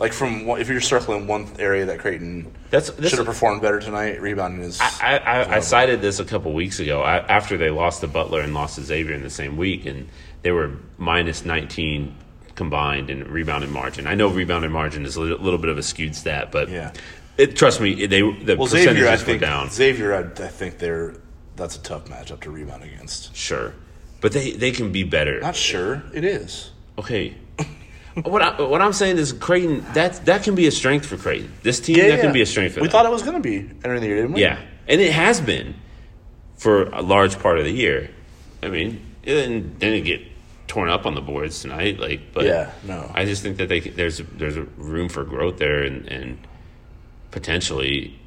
like from if you're circling one area that Creighton That's- that's- should have performed better tonight. Rebounding is I, I, I cited this a couple weeks ago I, after they lost to Butler and lost to Xavier in the same week, and they were minus 19 combined in rebounding margin. I know rebounding margin is a little, little bit of a skewed stat, but Yeah. it, trust me, they the well percentages Xavier. I were think down. Xavier. I, I think they're that's a tough matchup to rebound against. Sure, but they they can be better. Not sure it is. Okay. what I, what I'm saying is Creighton that that can be a strength for Creighton. This team yeah, that can be a strength for We them. thought it was going to be entering the year, didn't we? Yeah, and it has been for a large part of the year. I mean, it didn't, didn't get torn up on the boards tonight, like, but Yeah, no. I just think that they there's there's a room for growth there, and, and potentially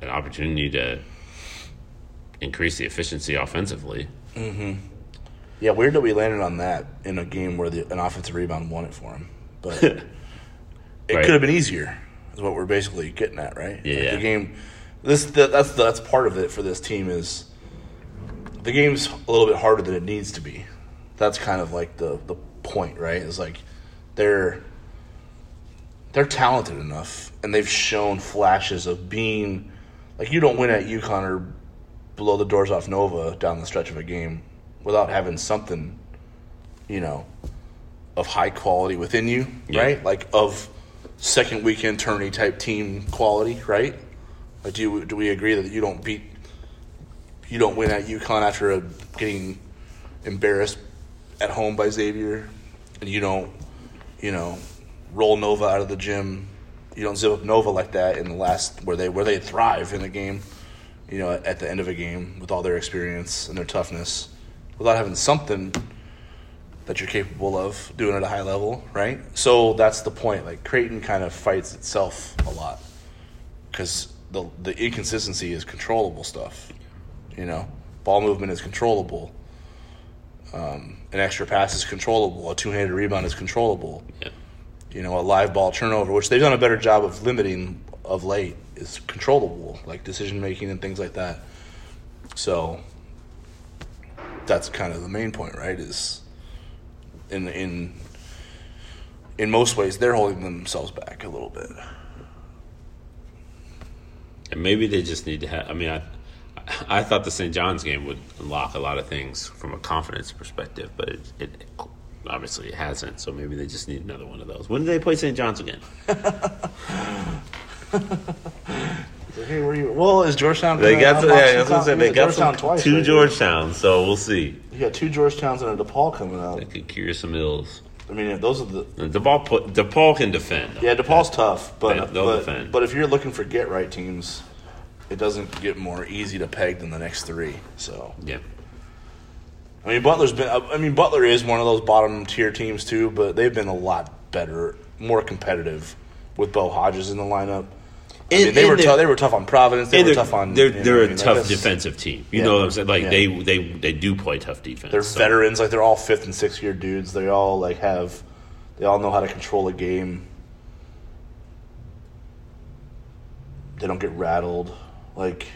an opportunity to increase the efficiency offensively. Mm-hmm. Yeah, weird that we landed on that in a game where the, an offensive rebound won it for him. But it Right. could have been easier, is what we're basically getting at, right? Like, Yeah. the game, this the, that's that's part of it for this team is the game's a little bit harder than it needs to be. That's kind of like the the point, right? Is like they're they're talented enough, and they've shown flashes of being like you don't win at UConn or blow the doors off Nova down the stretch of a game without having something, you know, of high quality within you, Yeah. right? Like of second weekend tourney type team quality, right? Like do you, do we agree that you don't beat you don't win at UConn after a, getting embarrassed at home by Xavier, and you don't, you know, roll Nova out of the gym, you don't zip up Nova like that in the last where they where they thrive in the game. You know, at the end of a game with all their experience and their toughness, without having something that you're capable of doing at a high level, right? So that's the point. Like Creighton kind of fights itself a lot because the the inconsistency is controllable stuff. You know, ball movement is controllable. Um, an extra pass is controllable. A two-handed rebound is controllable. Yeah. You know, a live ball turnover, which they've done a better job of limiting of late, is controllable, like decision making and things like that. So that's kind of the main point, right? Is in in in most ways they're holding themselves back a little bit. And maybe they just need to have. I mean, I I thought the St. John's game would unlock a lot of things from a confidence perspective, but it, it obviously it hasn't. So maybe they just need another one of those. When do they play St. John's again? Hey, where you? Well, is Georgetown? They got unlock yeah, I was gonna say they got Georgetown some twice, two right? Georgetowns, so we'll see. You got two Georgetowns and a DePaul coming out. They could cure some ills. I mean, those are the DePaul, put, DePaul can defend. yeah. DePaul's tough, but They- but, defend. but if you're looking for get right teams, it doesn't get more easy to peg than the next three. So Yeah. I mean, Butler's been. I mean, Butler is one of those bottom tier teams too, but they've been a lot better, more competitive with Bo Hodges in the lineup. I mean, they were they're- tough. They were tough on Providence. They were tough on. they're, you know they're what I a mean? Tough defensive team. You Yeah. know what I'm saying? Like Yeah. they they they do play tough defense. They're so- veterans. Like they're all fifth and sixth year dudes. They all like have. They all know how to control a game. They don't get rattled. Like.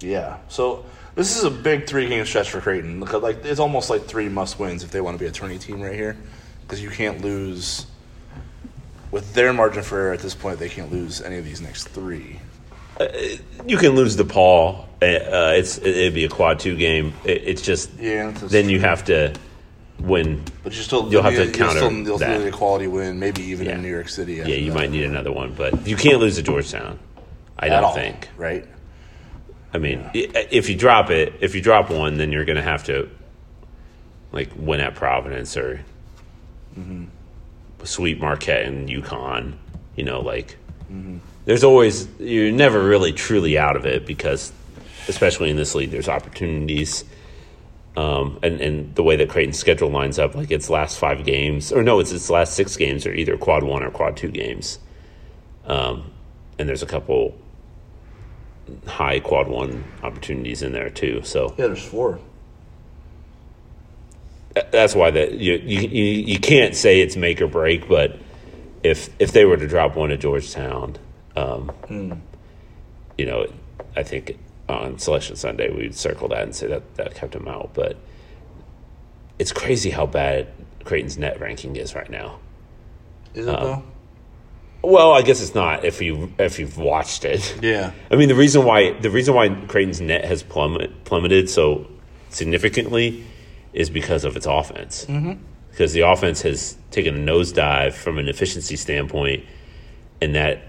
Yeah. So this is a big three game stretch for Creighton. Like it's almost like three must wins if they want to be a tourney team right here, because you can't lose. With their margin for error at this point, they can't lose any of these next three. you can lose DePaul. Uh, it's it'd be a quad two game. It, it's just Yeah, then you have to win. But you still You'll have to you'll counter still, you'll that. still need a quality win, maybe even Yeah. in New York City. Yeah, you that. might need another one, but you can't lose to Georgetown. I at don't all, think. right. I mean, i if you drop it, if you drop one, then you're going to have to like win at Providence or Mm-hmm. Sweep Marquette and UConn. You know, like Mm-hmm. there's always you're never really truly out of it because, especially in this league, there's opportunities. Um, and, and the way that Creighton's schedule lines up, like its last five games, or no, it's its last six games are either quad one or quad two games. Um, and there's a couple high quad one opportunities in there too. So Yeah, there's four. Th- that's why that you, you you can't say it's make or break. But if if they were to drop one at Georgetown, um, you know, I think on Selection Sunday we'd circle that and say that that kept them out. But it's crazy how bad Creighton's net ranking is right now. Is it though? Well, I guess it's not if you if you've watched it. Yeah. I mean, the reason why the reason why Creighton's net has plummet, plummeted so significantly is because of its offense. Mm-hmm. Because the offense has taken a nosedive from an efficiency standpoint, and that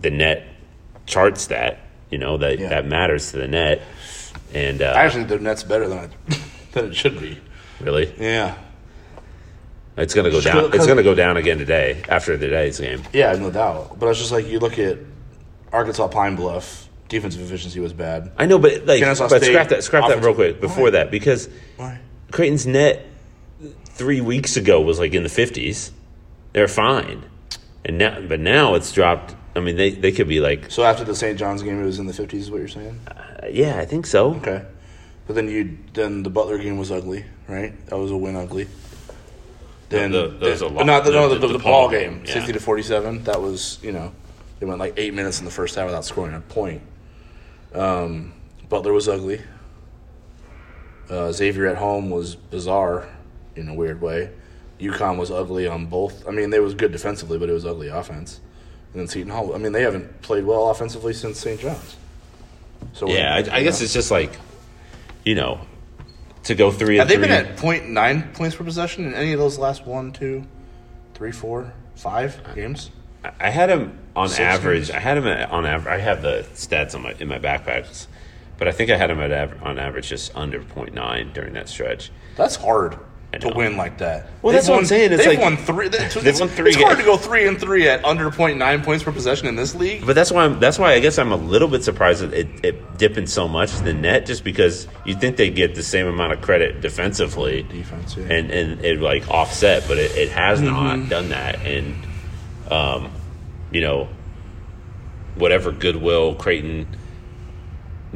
the net charts that. You know that Yeah. that matters to the net, and uh, I actually think the net's better than it, than it should be. really, Yeah. it's going to go down. It's going to go down again today after today's game. Yeah, no doubt. But it's just like you look at Arkansas Pine Bluff, defensive efficiency was bad. I know, but like, but State scrap that. Scrap that real quick before Why? that because Why? Creighton's net three weeks ago was like in the fifties. They're fine, and now, but now it's dropped. I mean, they, they could be like, So after the St. John's game, it was in the 50s. Is what you're saying? uh, yeah, I think so. Okay. But then you then the Butler game was ugly, right? That was a win ugly. Then the- that was a lot- not the, no, the- the, the, the ball game, game, yeah. sixty to forty seven. That was you know they went like eight minutes in the first half without scoring a point. Um, Butler was ugly. Uh, Xavier at home was bizarre in a weird way. UConn was ugly on both. I mean, they was good defensively, but it was ugly offense. And then Seton Hall. I mean, they haven't played well offensively since St. John's. So Yeah, I, I guess it's just like, you know, to go three. Have and they been at point nine points per possession in any of those last one, two, three, four, five games? I- I had them on Six average. games? I had them on average. I have the stats on my in my backpacks, but I think I had him at av- on average just under 0.9 during that stretch. That's hard. To win like that. Well, They've that's what I'm saying. It's they've like- won three. It's, they've won three It's hard to go three and three at under 0.9 points per possession in this league. But that's why I'm, that's why I guess I'm a little bit surprised that it, it dipping so much the net, just because you think they get the same amount of credit defensively, Defense, yeah. and and it like offset, but it, it has Mm-hmm. not done that, and um, you know, whatever goodwill Creighton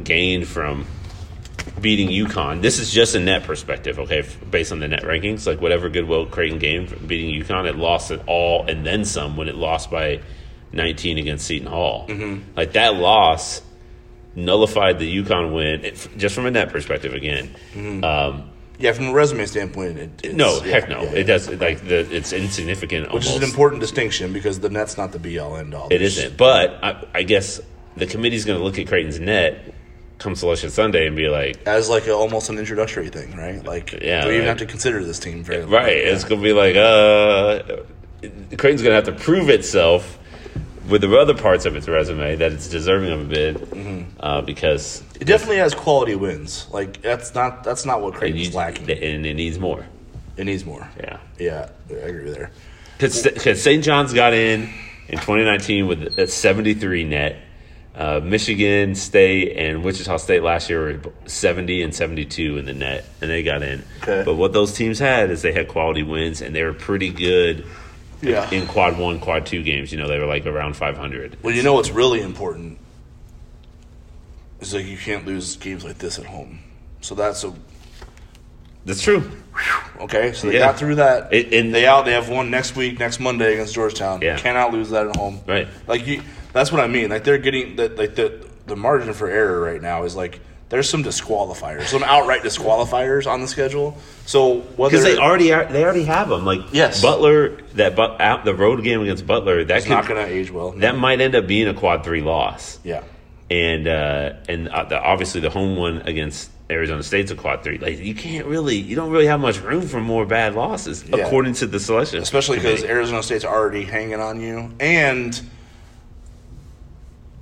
gained from beating UConn. This is just a net perspective, okay, based on the net rankings. Like whatever goodwill Creighton gained from beating UConn, it lost it all and then some when it lost by 19 against Seton Hall. Mm-hmm. Like that loss nullified the UConn win, it, just from a net perspective again. Um, Yeah, from a resume standpoint, it, it's, no, yeah, heck no, yeah, it does. Like the, it's insignificant. Which is an important distinction because the net's not the be all end all. It isn't. But I, I guess the committee's going to look at Creighton's net come Selection Sunday and be like, as like a, almost an introductory thing, right? Like, Yeah, do we even right. have to consider this team very right, it's going to be like, uh, Creighton's going to have to prove itself with the other parts of its resume that it's deserving of a bid Mm-hmm. uh, because It definitely has quality wins. Like that's not that's not what Creighton's needs, lacking. and it needs more. It needs more. Yeah. Yeah, I agree there. Because St. John's got in in 2019 with a 73 net. Uh, Michigan State and Wichita State last year were 70 and 72 in the net, and they got in. Okay. But what those teams had is they had quality wins, and they were pretty good Yeah. in quad one, quad two games. You know, they were like around 500. Well, you know what's really important is like you can't lose games like this at home. So that's a That's true. okay. So they Yeah. got through that. It- and- they out. They have one next week, next Monday against Georgetown. Yeah. Cannot lose that at home. Right. Like you. That's what I mean. Like they're getting that. Like the the margin for error right now is like there's some disqualifiers, some outright disqualifiers on the schedule. So whether Because they already are, they already have them. Like Yes. Butler, that but out the road game against Butler, that it's could, not going to age well. that might end up being a quad three loss. yeah. and uh, and uh, the, obviously the home one against Arizona State's a quad three. Like you can't really, you don't really have much room for more bad losses, Yeah. according to the selection. especially because. Arizona State's already hanging on you, and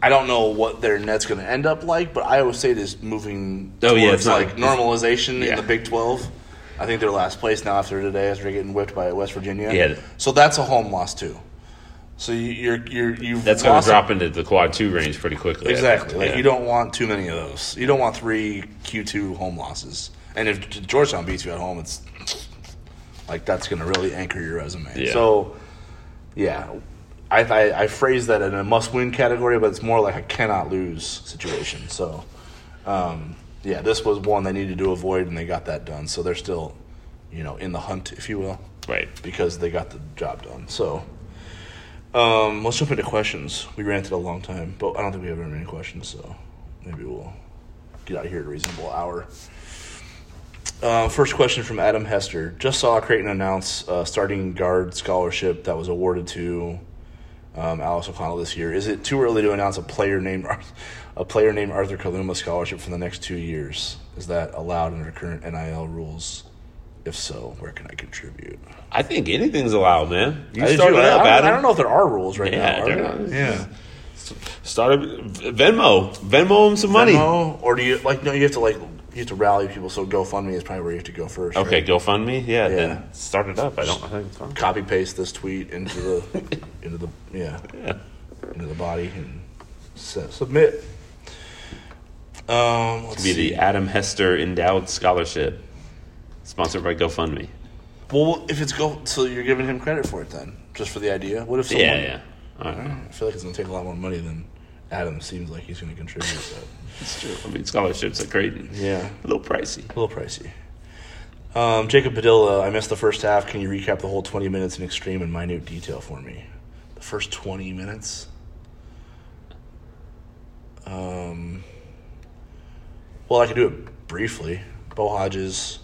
I don't know what their net's going to end up like, but Iowa State is moving Oh, towards yeah, it's not- like normalization in the Big Twelve. I think they're last place now after today, as they're getting whipped by West Virginia. Yeah. so that's a home loss too. So you, you're you're you've that's going to drop into the quad two range pretty quickly. Exactly. Like Yeah. you don't want too many of those. You don't want three Q two home losses. And if Georgetown beats you at home, it's like that's going to really anchor your resume. Yeah. So, yeah, I, I I phrase that in a must win category, but it's more like a cannot lose situation. So, um, yeah, this was one they needed to avoid, and they got that done. So they're still, you know, in the hunt, if you will, right. because they got the job done. So. Um, let's jump into questions. We ranted a long time, but I don't think we have very many questions, so maybe we'll get out of here at a reasonable hour. Uh, first question from Adam Hester. Just saw Creighton announce a starting guard scholarship that was awarded to um, Alex O'Connell this year. Is it too early to announce a player named a player named Arthur Kaluma scholarship for the next two years? Is that allowed under current NIL rules? If so, where can I contribute? I think anything's allowed, man. You I, start do. it I, up, I, don't- I don't know if there are rules right Yeah, now. Are there there? Yeah. Start a, Venmo, Venmo him some money. Venmo, or do you like? No, you have to like you have to rally people. So GoFundMe is probably where you have to go first. Okay, right? GoFundMe. Yeah, Yeah. then start it up. I don't. I think it's fine. Copy paste this tweet into the into the yeah Yeah. into the body and su- submit. Um, let's Be see. the Adam Hester Endowed Scholarship, sponsored by GoFundMe. well, if it's go, so you're giving him credit for it then, just for the idea. What if someone? Yeah, yeah. All right. I feel like it's gonna take a lot more money than Adam seems like he's gonna contribute. But It's true. I mean, scholarships at Creighton. yeah, A little pricey. A little pricey. Um, Jacob Padilla, I missed the first half. Can you recap the whole 20 minutes in extreme and minute detail for me? The first 20 minutes? Um, well, I could do it briefly. Bo Hodges,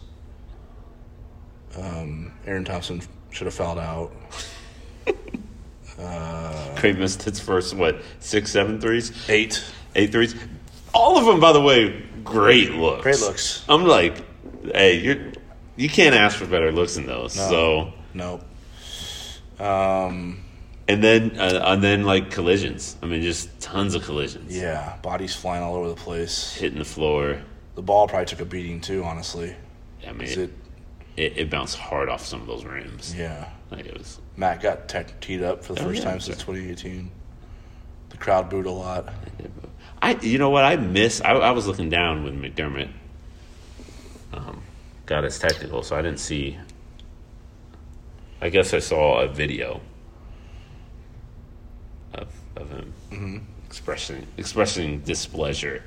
um, Aaron Thompson should have fouled out. Creighton missed its first, what, six, seven threes? Eight. Eight threes? All of them, by the way, great looks. Great looks. I'm like, hey, you're, you can't ask for better looks than those. So, Nope. Um, and then, uh, and then like collisions. I mean, just tons of collisions. yeah, bodies flying all over the place. Hitting the floor. The ball probably took a beating too, honestly. I mean, it it, it bounced hard off some of those rims. Yeah. Like it was. Matt got tech teed up for the Oh, first yeah, time since 2018. The crowd booed a lot. I you know what I miss. I, I was looking down when McDermott um, got his technical, so I didn't see. I guess I saw a video of of him Mm-hmm. expressing expressing displeasure,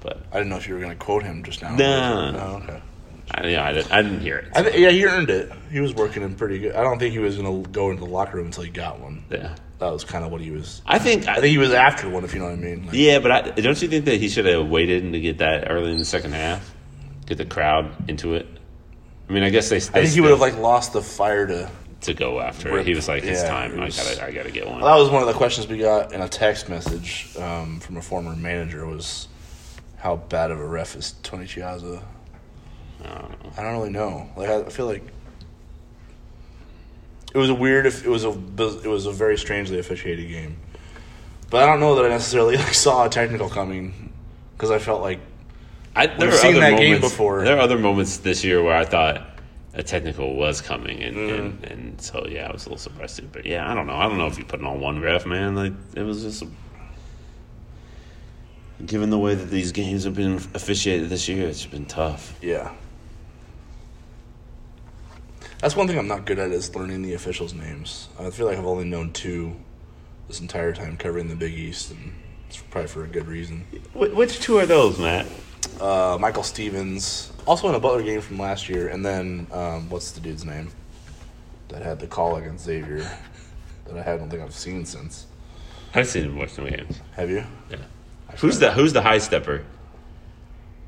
but I didn't know if you were going to quote him just now. No. No, okay. I, yeah, I, didn't, I didn't hear it. I th- yeah, he earned it. He was working in pretty good. I don't think he was going to go into the locker room until he got one. yeah, That was kind of what he was. I think. I think he was after one, if you know what I mean. Like, yeah, but I, don't you think that he should have waited to get that early in the second half, get the crowd into it? I mean, I guess they. I think he would have like lost the fire to. to go after it. Rip. He was like, "It's Yeah, time. it I gotta, I gotta get one." That was one of the questions we got in a text message um, from a former manager was how bad of a ref is Tony Chiazza? I don't know. I don't really know. Like I feel like it was a weird. If it was a it was a very strangely officiated game, but I don't know that I necessarily like, saw a technical coming because I felt like I, there We've are seen other that game moments- before. There are other moments this year where I thought a technical was coming, and, Mm-hmm. and, and so yeah, I was a little surprised too. But yeah, I don't know. I don't know if you put it on one ref, man. Like it was just. Given the way that these games have been officiated this year, it's been tough. yeah. That's one thing I'm not good at is learning the officials' names. I feel like I've only known two this entire time covering the Big East, and it's probably for a good reason. Which two are those, Matt? Uh, Michael Stevens, also in a Butler game from last year, and then um, what's the dude's name that had the call against Xavier that I don't think I've seen since. I've seen him watch some games. Have you? Yeah. Who's the Who's the high stepper?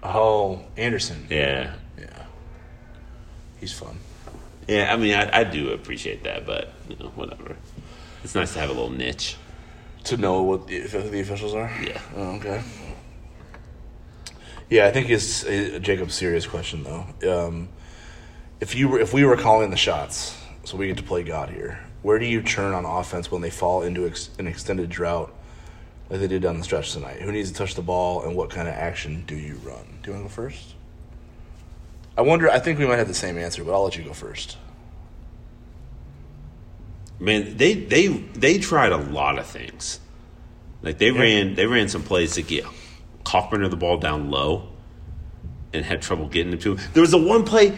Oh, Anderson. Yeah. Yeah, he's fun. Yeah, I mean, I, I do appreciate that, but you know, whatever. It's nice to have a little niche. To know what the, the officials are. Yeah. Oh, okay. Yeah, I think it's uh, Jacob's serious question though. Um, if you were, if we were calling the shots, so we get to play God here, where do you turn on offense when they fall into ex- an extended drought, like they did down the stretch tonight? Who needs to touch the ball, and what kind of action do you run? Do you want to go first? I wonder. I think we might have the same answer, but I'll let you go first. Man, they they they tried a lot of things. Like they ran they ran some plays to get Kaufman the ball down low, and had trouble getting him to. him. There was a one play.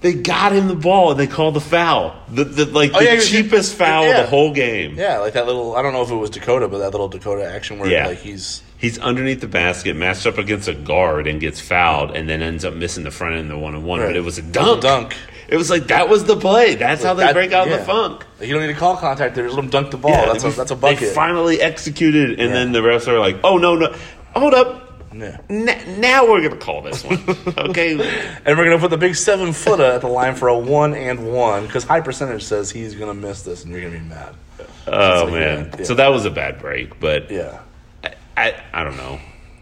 They got him the ball and they called the foul. The, the like Oh, the yeah, cheapest foul yeah. of the whole game. Yeah, like that little. I don't know if it was Dakota, but that little Dakota action where Yeah. like he's He's underneath the basket, matched up against a guard, and gets fouled, and then ends up missing the front end of the one on one. But it was a dunk. dunk. It was like that was the play. That's how they That- break out yeah. the funk. Like, you don't need to call contact there. Just let him dunk the ball. Yeah, that's a they- that's a They bucket. finally executed, and Yeah. then the refs are like, "Oh no, no, hold up! yeah. N- now we're gonna call this one, okay?" And we're gonna put the big seven footer at the line for a one and one because high percentage says he's gonna miss this, and you're gonna be mad. oh like, man, yeah. so that was a bad break, but Yeah. I, I, don't know.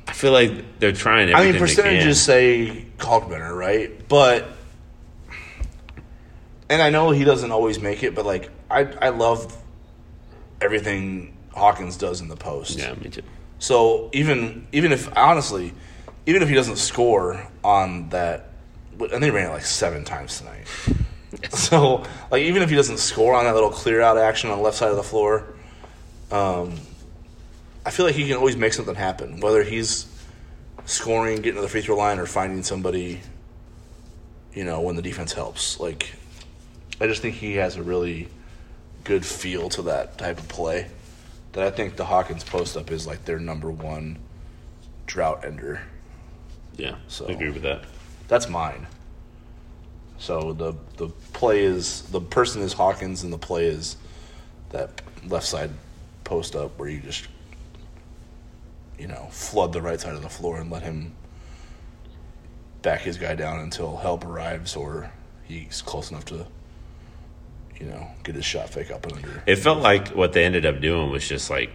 I feel like they're trying to I mean, percentages say Kalkbrenner, right? But and I know he doesn't always make it, but like I I love everything Hawkins does in the post. Yeah, me too. So even even if honestly, even if he doesn't score on that, and they ran it like seven times tonight. So like even if he doesn't score on that little clear out action on the left side of the floor, um, I feel like he can always make something happen. Whether he's scoring, getting to the free throw line, or finding somebody, you know, when the defense helps. Like I just think he has a really good feel to that type of play that I think the Hawkins post up is like their number one drought ender. Yeah, So- I agree with that. That's mine. So the the play is the person is Hawkins and the play is that left side post up where you just you know flood the right side of the floor and let him back his guy down until help arrives or he's close enough to you know get his shot fake up and under. It felt like what they ended up doing was just like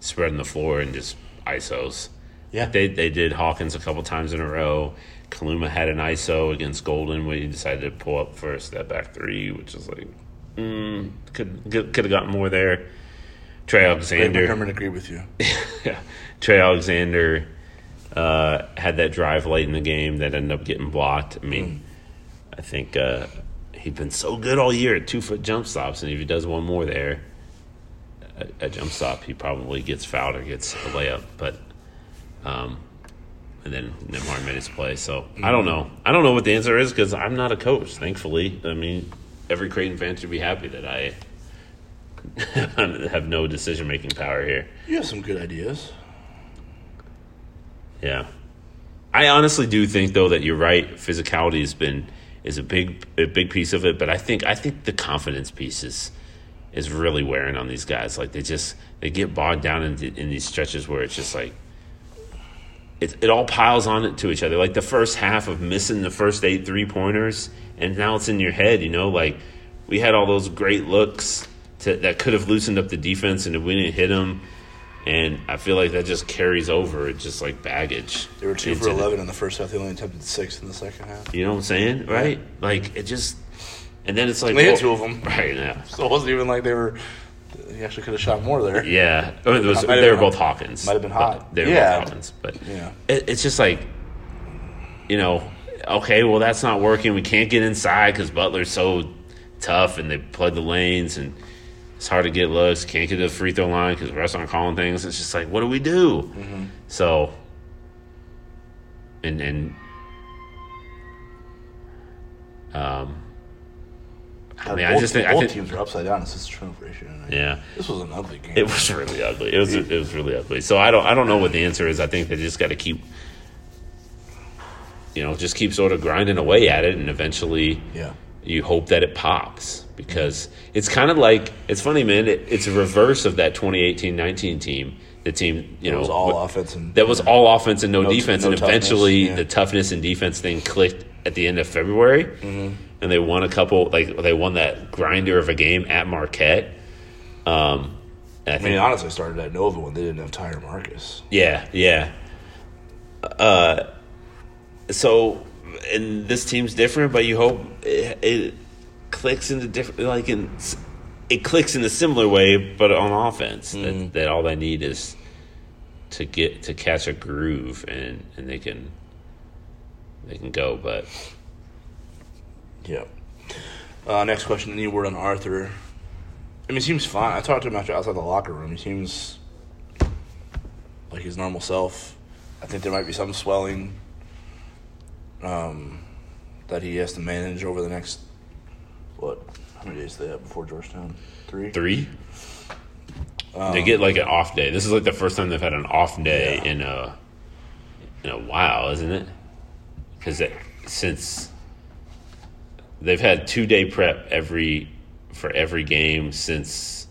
spreading the floor and just isos. Yeah. They they did Hawkins a couple times in a row. Kaluma had an ISO against Golden when he decided to pull up for a step back three, which is like mm, could could have gotten more there. Trey Alexander, McDermott agree with you. yeah, Trey Alexander uh, had that drive late in the game that ended up getting blocked. I mean, I think uh, he'd been so good all year at two foot jump stops, and if he does one more there, a, a jump stop, he probably gets fouled or gets a layup. But um, and then Nembhard made his play. So I don't know. I don't know what the answer is because I'm not a coach. Thankfully, I mean, every Creighton fan should be happy that I have no decision making power here. You have some good ideas. Yeah, I honestly do think though that you're right. Physicality has been is a big a big piece of it, but I think I think the confidence piece is is really wearing on these guys. Like they just they get bogged down in, in these stretches where it's just like it, it all piles on it to each other. Like the first half of missing the first eight three pointers, and now it's in your head. You know, like we had all those great looks to, that could have loosened up the defense, and if we didn't hit them, and I feel like that just carries over. It's just like baggage. They were two for the- eleven in the first half. They only attempted six in the second half. You know what I'm saying, right? Like it just, and then it's like They well- oh, two of them. right? Yeah, So it wasn't even like they were. He actually could have shot more there. yeah. Oh, it was, they were both Hawkins. might have been hot. They were Yeah. both Hawkins, but Yeah. it, it's just like, you know, okay, well that's not working. We can't get inside because Butler's so tough, and they play the lanes, and it's hard to get looks. Can't get to the free throw line because refs aren't calling things. It's just like, what do we do? Mm-hmm. So, and and um, I mean, I just think I think teams are upside down assist to turnover ratio. yeah. This was an ugly game. It was really ugly. It was it was really ugly. So I don't I don't know what the answer is. I think they just got to keep, you know, just keep sort of grinding away at it, and eventually, Yeah. You hope that it pops because it's kind of like it's funny, man. It, it's a reverse of that 2018-19 team. The team, you know, was all wh- offense and that was all offense and no, No- defense, no and toughness, eventually yeah. the toughness and defense thing clicked at the end of February, Mm-hmm. and they won a couple. Like they won that grinder of a game at Marquette. Um, I I think mean, honestly, started at Nova when they didn't have Tyre Marcus. yeah, yeah. Uh, so, and this team's different, but you hope it, it clicks into different, like in, it clicks in a similar way, but on offense. That, that all they need is to get to catch a groove, and and they can they can go. But Yeah. Uh, next question. Any word on Arthur? I mean, he seems fine. I talked to him after outside the locker room. He seems like his normal self. I think there might be some swelling um, that he has to manage over the next what? How many days do they have before Georgetown? Three. three. they get like an off day. This is like the first time they've had an off day Yeah. in a in a while, isn't it? Because since they've had two day prep every for every game since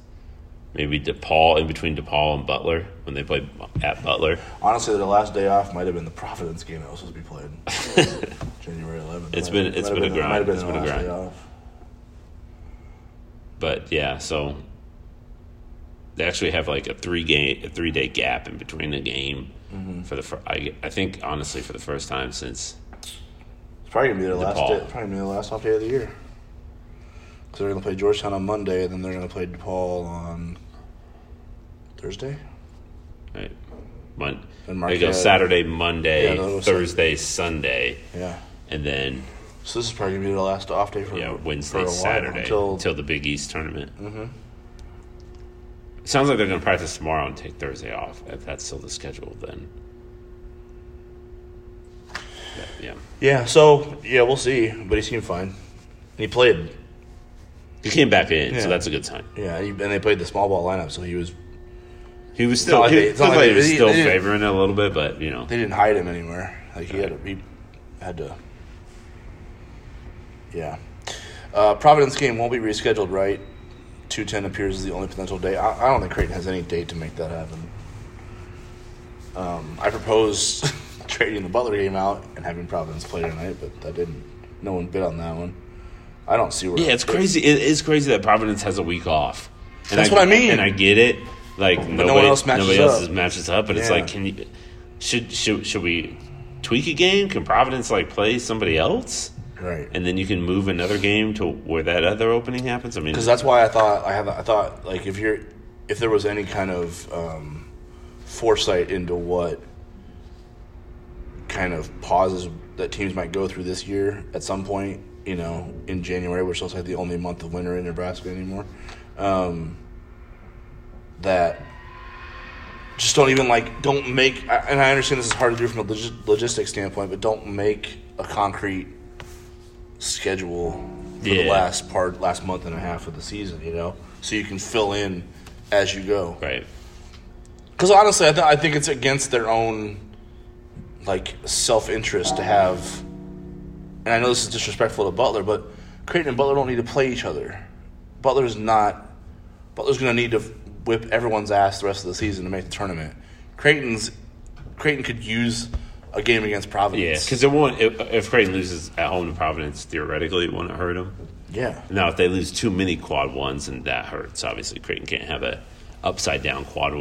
maybe DePaul in between DePaul and Butler when they played at Butler. Honestly, the last day off might have been the Providence game that was supposed to be played. January 11th. It's Might- been- it's been a grind. Might have been It's been a grind. day off. But yeah, so they actually have like a three game, a three day gap in between the game Mm-hmm. for the. fir- I, I think honestly for the first time since It's probably gonna be their last day. Probably gonna be the last off day of the year. So they're gonna play Georgetown on Monday, and then they're gonna play DePaul on Thursday. Right. Mon- And they go Saturday, Monday, Yeah, Thursday, Sunday, Yeah. and then So this is probably gonna be the last off day for yeah for Wednesday, while, Saturday until, until, the Big East tournament. Mhm. Sounds like they're going to practice tomorrow and take Thursday off. If that's still the schedule, then But, yeah, yeah. So yeah, we'll see. But he seemed fine. And he played. He came back in, Yeah. so that's a good sign. Yeah, and, he, and they played the small ball lineup, so he was. He was not still like he, they- it's not looked like like they- he was they- still they favoring it a little bit, but you know, They didn't hide him anywhere. Like he had to. He had to. Yeah. Uh, Providence game won't be rescheduled, right? Two ten appears as the only potential day. I, I don't think Creighton has any date to make that happen. Um, I proposed trading the Butler game out and having Providence play tonight, but that didn't. No one bid on that one. I don't see where. yeah, it's crazy. It is crazy that Providence has a week off. And That's what I mean. and I get it. Like no nobody, one else matches nobody else up. matches up, but it's like, can you? Should should should we tweak a game? Can Providence like play somebody else? right. and then you can move another game to where that other opening happens. I mean, because that's why I thought I have. I thought like if you're if there was any kind of um, foresight into what kind of pauses that teams might go through this year at some point, you know, in January, which looks like the only month of winter in Nebraska anymore. Um, that just don't even like don't make. And I understand this is hard to do from a log- logistics standpoint, but don't make a concrete schedule for the last part, last month and a half of the season. You know, so you can fill in as you go. Right. Because honestly, I, th- I think it's against their own like self interest to have. And I know this is disrespectful to Butler, but Creighton and Butler don't need to play each other. Butler's not. Butler's going to need to whip everyone's ass the rest of the season to make the tournament. Creighton's Creighton could use a game against Yeah, Providence. because it won't. If, if Creighton loses at home to Providence, theoretically, it won't hurt them. yeah, Now, if they lose too many quad ones, and that hurts. Obviously, Creighton can't have a upside down quad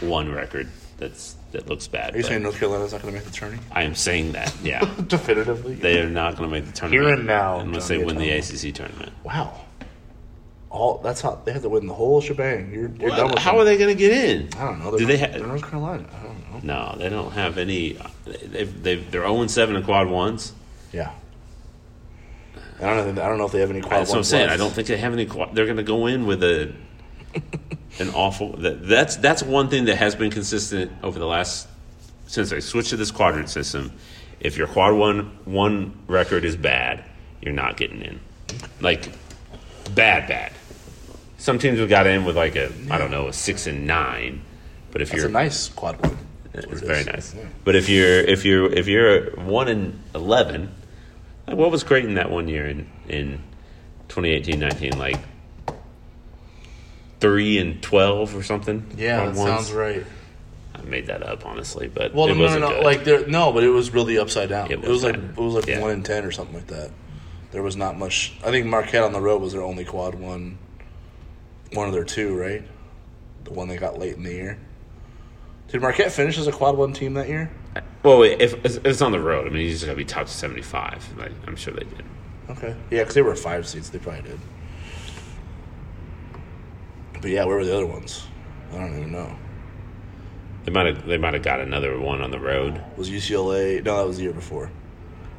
one record. That's that looks bad. are you saying North Carolina's not going to make the tournament? I am saying that. Yeah, Definitively, they are not going to make the tournament Here and now, unless they win the ACC tournament. wow. All that's how they have to win the whole shebang. You're, you're done with How them. are they going to get in? I don't know. Do They're, they they're have? North Carolina. I don't know. No, they don't have any. They've, they've, they're oh zero seven in quad ones. Yeah. I don't know. I don't know if they have any quad That's what I'm saying. I don't think they have any. quad- They're going to go in with a an awful. That, that's that's one thing that has been consistent over the last since I switched to this quadrant system. If your quad one one record is bad, you're not getting in. Like bad, bad. Some teams have got in with like a I don't know a six and nine, but if That's you're a nice quad one. It's it very is. nice. Yeah. But if you're if you're if you're one in eleven, like what was great in that one year in in 2018-19 like three and twelve or something? Yeah, that ones? sounds right. I made that up honestly, but Well, no, no, no, like there, no, but it was really upside down. It It was was, like it was like Yeah. one in ten or something like that. There was not much. I think Marquette on the road was their only quad one. One of their two, right? The one they got late in the year. Did Marquette finish as a quad one team that year? well, wait, if, if it's on the road, I mean, just got to be top seventy five. Like I'm sure they did. Okay. Yeah, because they were five seeds. They probably did. But yeah, where were the other ones? I don't even know. They might have they might have got another one on the road. Was UCLA? No, that was the year before.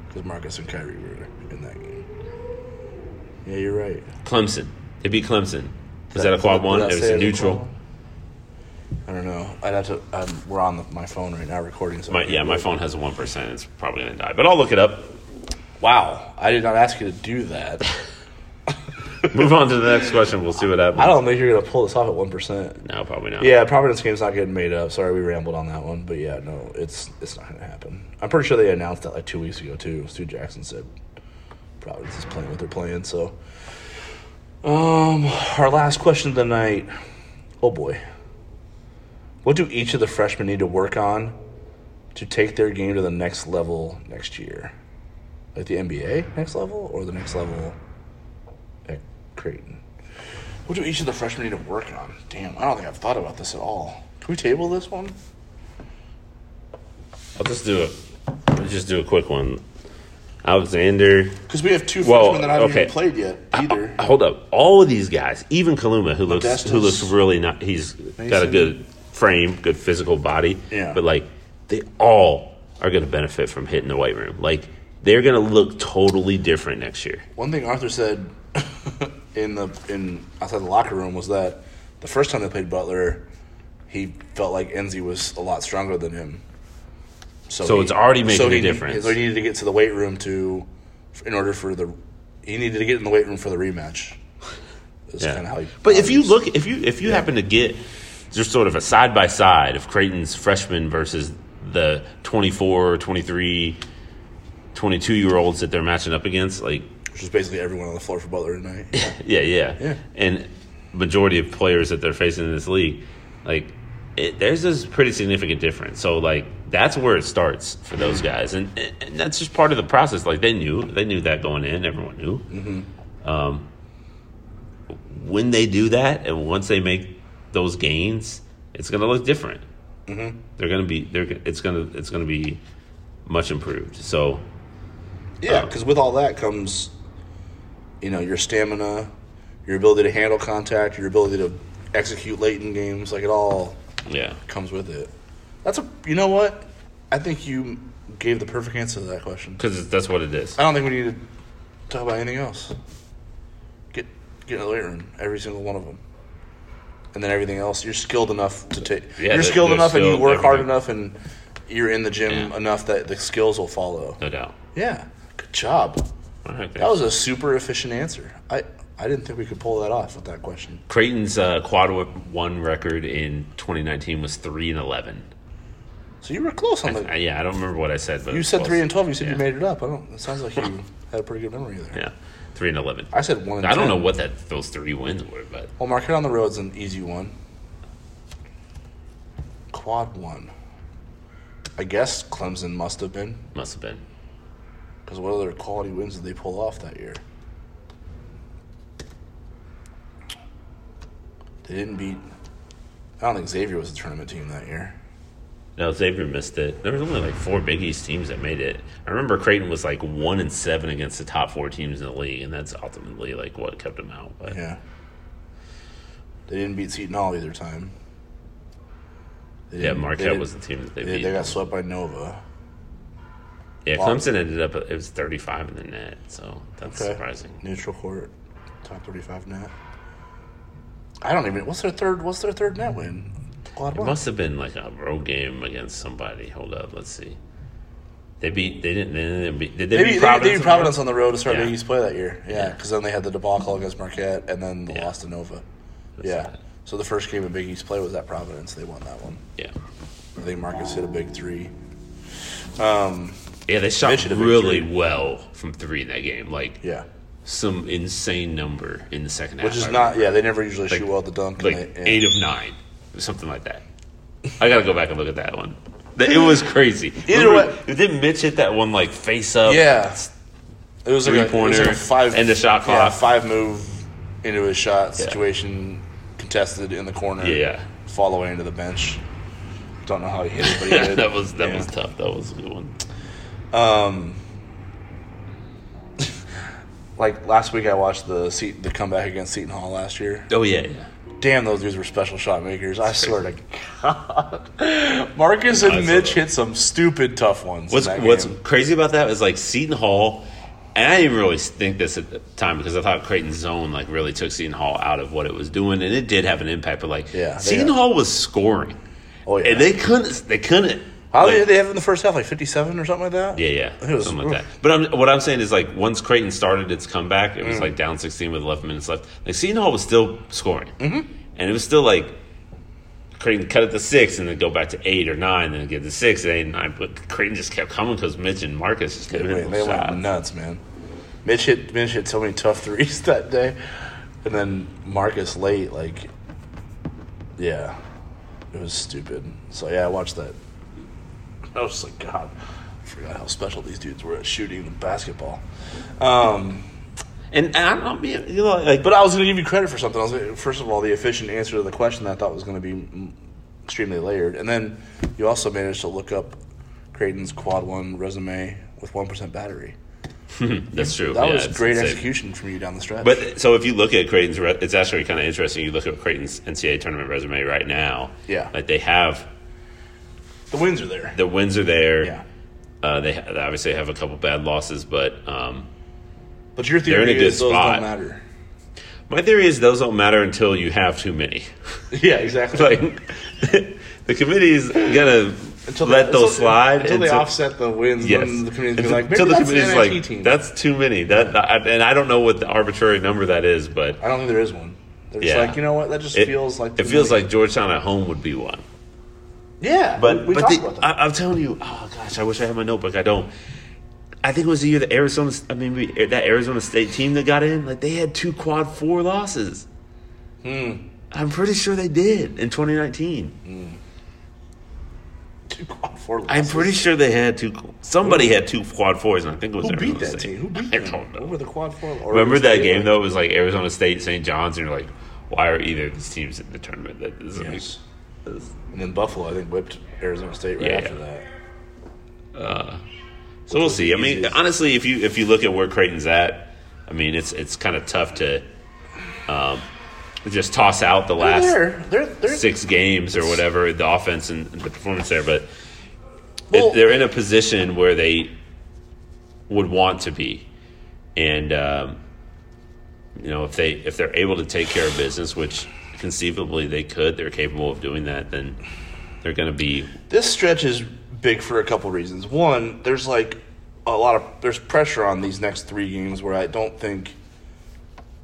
Because Marcus and Kyrie were in that game. Yeah, you're right. Clemson, they beat Clemson. Is that a quad one? It was a neutral. I don't know. I'd have to. I'm, we're on the, my phone right now recording. So My, yeah, my phone has a one percent. It's probably gonna die, but I'll look it up. Wow, I did not ask you to do that. Move on to the next question. We'll see what happens. I don't think you're gonna pull this off at one percent. No, probably not. Yeah, Providence game's not getting made up. Sorry, we rambled on that one, but yeah, no, it's it's not gonna happen. I'm pretty sure they announced that like two weeks ago too. Stu Jackson said Providence is playing what they're playing. So, um, our last question of the night. Oh boy, what do each of the freshmen need to work on to take their game to the next level next year? Like the NBA next level or the next level Creighton? What do each of the freshmen need to work on? Damn, I don't think I've thought about this at all. Can we table this one? I'll just do it. I'll just do a quick one. Alexander. Because we have two Well, freshmen that I haven't okay. even played yet either. Uh, hold up. All of these guys, even Kaluma, who looks Modestas. who looks really not. He's got a good frame, good physical body. Yeah. But like, they all are going to benefit from hitting the weight room. Like, they're going to look totally different next year. One thing Arthur said in the in outside the locker room was that the first time they played Butler, he felt like Nze was a lot stronger than him. So he- it's already making he a need- difference. So he needed to get to the weight room to, in order for the, he needed to get in the weight room for the rematch. Is Yeah. kind of how he. but if you how look, if you if you happen to get just sort of a side by side of Creighton's freshmen versus the 24, 23, 22 year olds that they're matching up against, like which is basically everyone on the floor for Butler tonight. Yeah. yeah, yeah, Yeah. and majority of players that they're facing in this league, like it, there's this pretty significant difference. So like that's where it starts for those guys, and, and that's just part of the process. Like they knew, they knew that going in. Everyone knew. Mm-hmm. Um, when they do that, and once they make those gains, it's going to look different. Mm-hmm. They're going to be. They're. It's going to. It's going to be much improved. So Yeah, because with all that comes, you know, your stamina, your ability to handle contact, your ability to execute late in games. Like it all yeah, comes with it. That's a. You know what? I think you gave the perfect answer to that question. because that's what it is. I don't think we need to. talk about anything else. Get get in the weight room, every single one of them, and then everything else. You're skilled enough to take. Yeah, you're skilled enough, and you work hard enough, and you're in the gym Yeah. enough that the skills will follow. No doubt. Yeah, good job. That was a super efficient answer. I I didn't think we could pull that off with that question. Creighton's uh, quad one record in 2019 was three and 11. So you were close on the. yeah, I don't remember what I said, but You said close. three and twelve. You said Yeah. you made it up. I don't. It sounds like you had a pretty good memory there. Yeah, three and 11. I said one. And I don't know what that those three wins were, but Well, Marquette on the road's an easy one. Quad one. I guess Clemson must have been must have been. Because what other quality wins did they pull off that year? They didn't beat. I don't think Xavier was a tournament team that year. No, Xavier missed it. There was only like four Big East teams that made it. I remember Creighton was like one and seven against the top four teams in the league, and that's ultimately like what kept them out. But Yeah. They didn't beat Seton Hall either time. They yeah, didn't- they Marquette was the team that they They, beat. they got swept by Nova. Yeah, Wow. Clemson ended up it was 35 in the net, so that's Okay. surprising. Neutral court, top thirty-five net. I don't even. What's their third? What's their third net win? Quad It one. must have been like a road game against somebody. Hold up, let's see. They beat. They didn't. They didn't beat. Did they, They beat, beat they Providence? beat Providence on the road to start Yeah. Big East play that year. Yeah, Yeah. because then they had the debacle against Marquette and then the Yeah. loss to Nova. Yeah. right. So the first game of Big East play was at Providence. They won that one. Yeah, I think Marcus hit a big three. Um, yeah. They shot Mitch hit a big really well from three in that game. Like yeah, some insane number in the second half. which is not. Yeah, they never usually Like- shoot well at the dunk. like and they, yeah. eight of nine, something like that. I gotta go back and look at that one. It was crazy. Either Remember, way- didn't Mitch hit that one like face up? Yeah. It was like, a, Three-pointer like a five and the shot yeah, clock. five move into his shot Yeah. situation, contested in the corner. Yeah, yeah. fall away into the bench. Don't know how he hit it, but he did. that was that Yeah. was tough. That was a good one. Um, like last week, I watched the seat, the comeback against Seton Hall last year. Oh yeah, yeah. Damn, those dudes were special shot makers. I swear to God, Marcus and Mitch hit some stupid tough ones. What's What's game. crazy about that is like Seton Hall, and I didn't really think this at the time because I thought Creighton's zone like really took Seton Hall out of what it was doing, and it did have an impact. But like, Yeah, Seton Hall was scoring, Oh yeah, and they couldn't. They couldn't. How like- did they have in the first half? Like fifty-seven or something like that. Yeah, yeah, was- something like that. But I'm, what I'm saying is, like, once Creighton started its comeback, it was Mm. like down 16 with 11 minutes left. Like, Seton Hall was still scoring, mm-hmm. and it was still like Creighton cut it to six, and then go back to eight or nine, then get to six, and eight and nine. But Creighton just kept coming because Mitch and Marcus just kept went, hitting they those went nuts, man. Mitch hit Mitch hit so many tough threes that day, and then Marcus late, like, yeah, it was stupid. So yeah, I watched that. I was like, God, I forgot how special these dudes were at shooting the basketball. Um, And, and I don't mean, you know, like, but I was going to give you credit for something. I was gonna, first of all the efficient answer to the question that I thought was going to be extremely layered, and then you also managed to look up Creighton's quad one resume with one percent battery. that's true. That Yeah, was great insane. execution from you down the stretch. But so if you look at Creighton's, re- it's actually kind of interesting. You look at Creighton's NCAA tournament resume right now. Yeah. like they have the wins are there. the wins are there. Yeah. Uh, they, ha- they obviously have a couple bad losses, but um, But your They're in theory a good is those spot. don't matter. my theory is those don't matter until you have too many. Yeah, exactly. like the committee is gonna Until let they, those until- slide until they until- offset the wins. Yes. Then the community's Until- like, until the committee's like team. that's too many. That, that- and I don't know what the arbitrary number that is, but I don't think there is one. They're just Yeah. like, you know what? That just it feels like it feels many. like Georgetown at home would be one. Yeah. But we, we but the-. I, I'm telling you, oh gosh, I wish I had my notebook. I don't. I think it was the year that Arizona, I mean, that Arizona State team that got in, like they had two quad four losses. Hmm. I'm pretty sure they did in 2019. Two quad four Losses. I'm pretty sure they had two. Somebody had two quad fours, and I think it was Who beat Arizona that State. team? Who beat them? I don't Who know. were the quad four? Oregon Remember that State, game like- though? It was like Arizona State, St. John's, and you're like, why are either of these teams in the tournament? That doesn't Yes. sense. And then Buffalo, I think, whipped Arizona State right Yeah, after that. So we'll see. I mean, honestly, if you if you look at where Creighton's at, I mean, it's it's kind of tough to um, just toss out the last They're, they're, they're, six games or whatever the offense and the performance there, but Well- it, they're in a position where they would want to be. and um, you know if they if they're able to take care of business, which conceivably they could, they're capable of doing that. Then they're going to be This stretch is big for a couple reasons. One, there's like a lot of there's pressure on these next three games where I don't think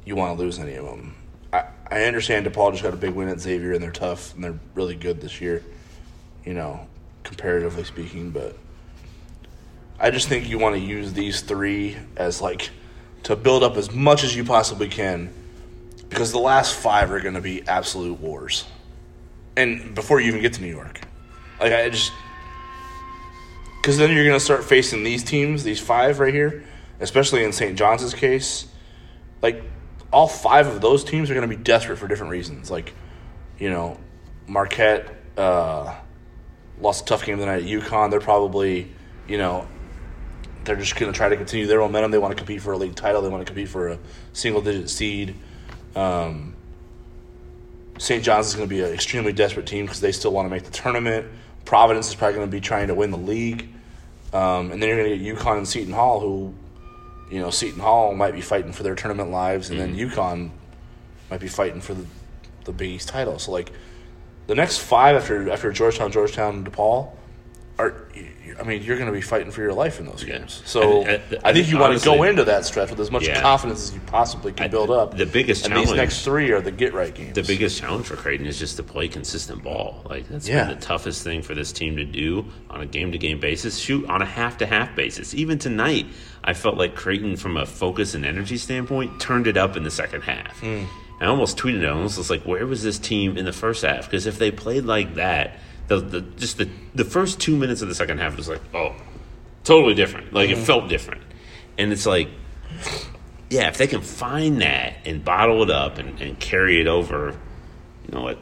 you want to lose any of them. I, I understand DePaul just got a big win at Xavier and they're tough and they're really good this year, you know, comparatively speaking. But I just think you want to use these three as like to build up as much as you possibly can because the last five are going to be absolute wars. And before you even get to New York, like I just because then you're going to start facing these teams, these five right here, especially in St. John's case. Like all five of those teams are going to be desperate for different reasons. Like, you know, Marquette uh, lost a tough game tonight at UConn. They're probably, you know, they're just going to try to continue their momentum. They want to compete for a league title. They want to compete for a single digit seed. Um, St. John's is going to be an extremely desperate team because they still want to make the tournament. Providence is probably going to be trying to win the league. Um, and then you're going to get UConn and Seton Hall, who, you know, Seton Hall might be fighting for their tournament lives, and then UConn might be fighting for the, the Big East title. So, like, the next five after after Georgetown, Georgetown, DePaul are, I mean, you're going to be fighting for your life in those games. So I- I- I, I think you want to go into that stretch with as much Yeah. confidence as you possibly can build up. the biggest and these challenge- next three are the get right games. the biggest challenge for Creighton is just to play consistent ball. Like that's Yeah. been the toughest thing for this team to do on a game to game basis. Shoot on a half to half basis. Even tonight, I felt like Creighton, from a focus and energy standpoint, turned it up in the second half. Hmm. I almost tweeted it. I almost was like, "Where was this team in the first half?" Because if they played like that, the, the just the the first two minutes of the second half was like, "Oh, totally different." Like Mm-hmm. it felt different, and it's like yeah, if they can find that and bottle it up and, and carry it over, you know, a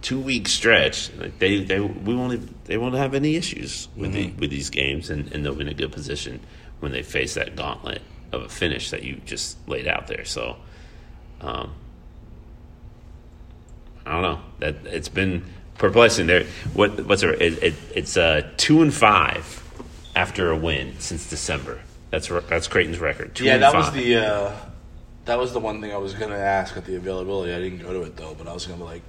two week stretch, like they, they we won't even, they won't have any issues with the, with these games, and, and they'll be in a good position when they face that gauntlet of a finish that you just laid out there. So, um, I don't know that it's been perplexing. There, what what's it, it, it it's uh, two and five after a win since December. That's that's Creighton's record. Two yeah, that was the uh, that was the one thing I was going to ask at the availability. I didn't go to it though, but I was going to be like,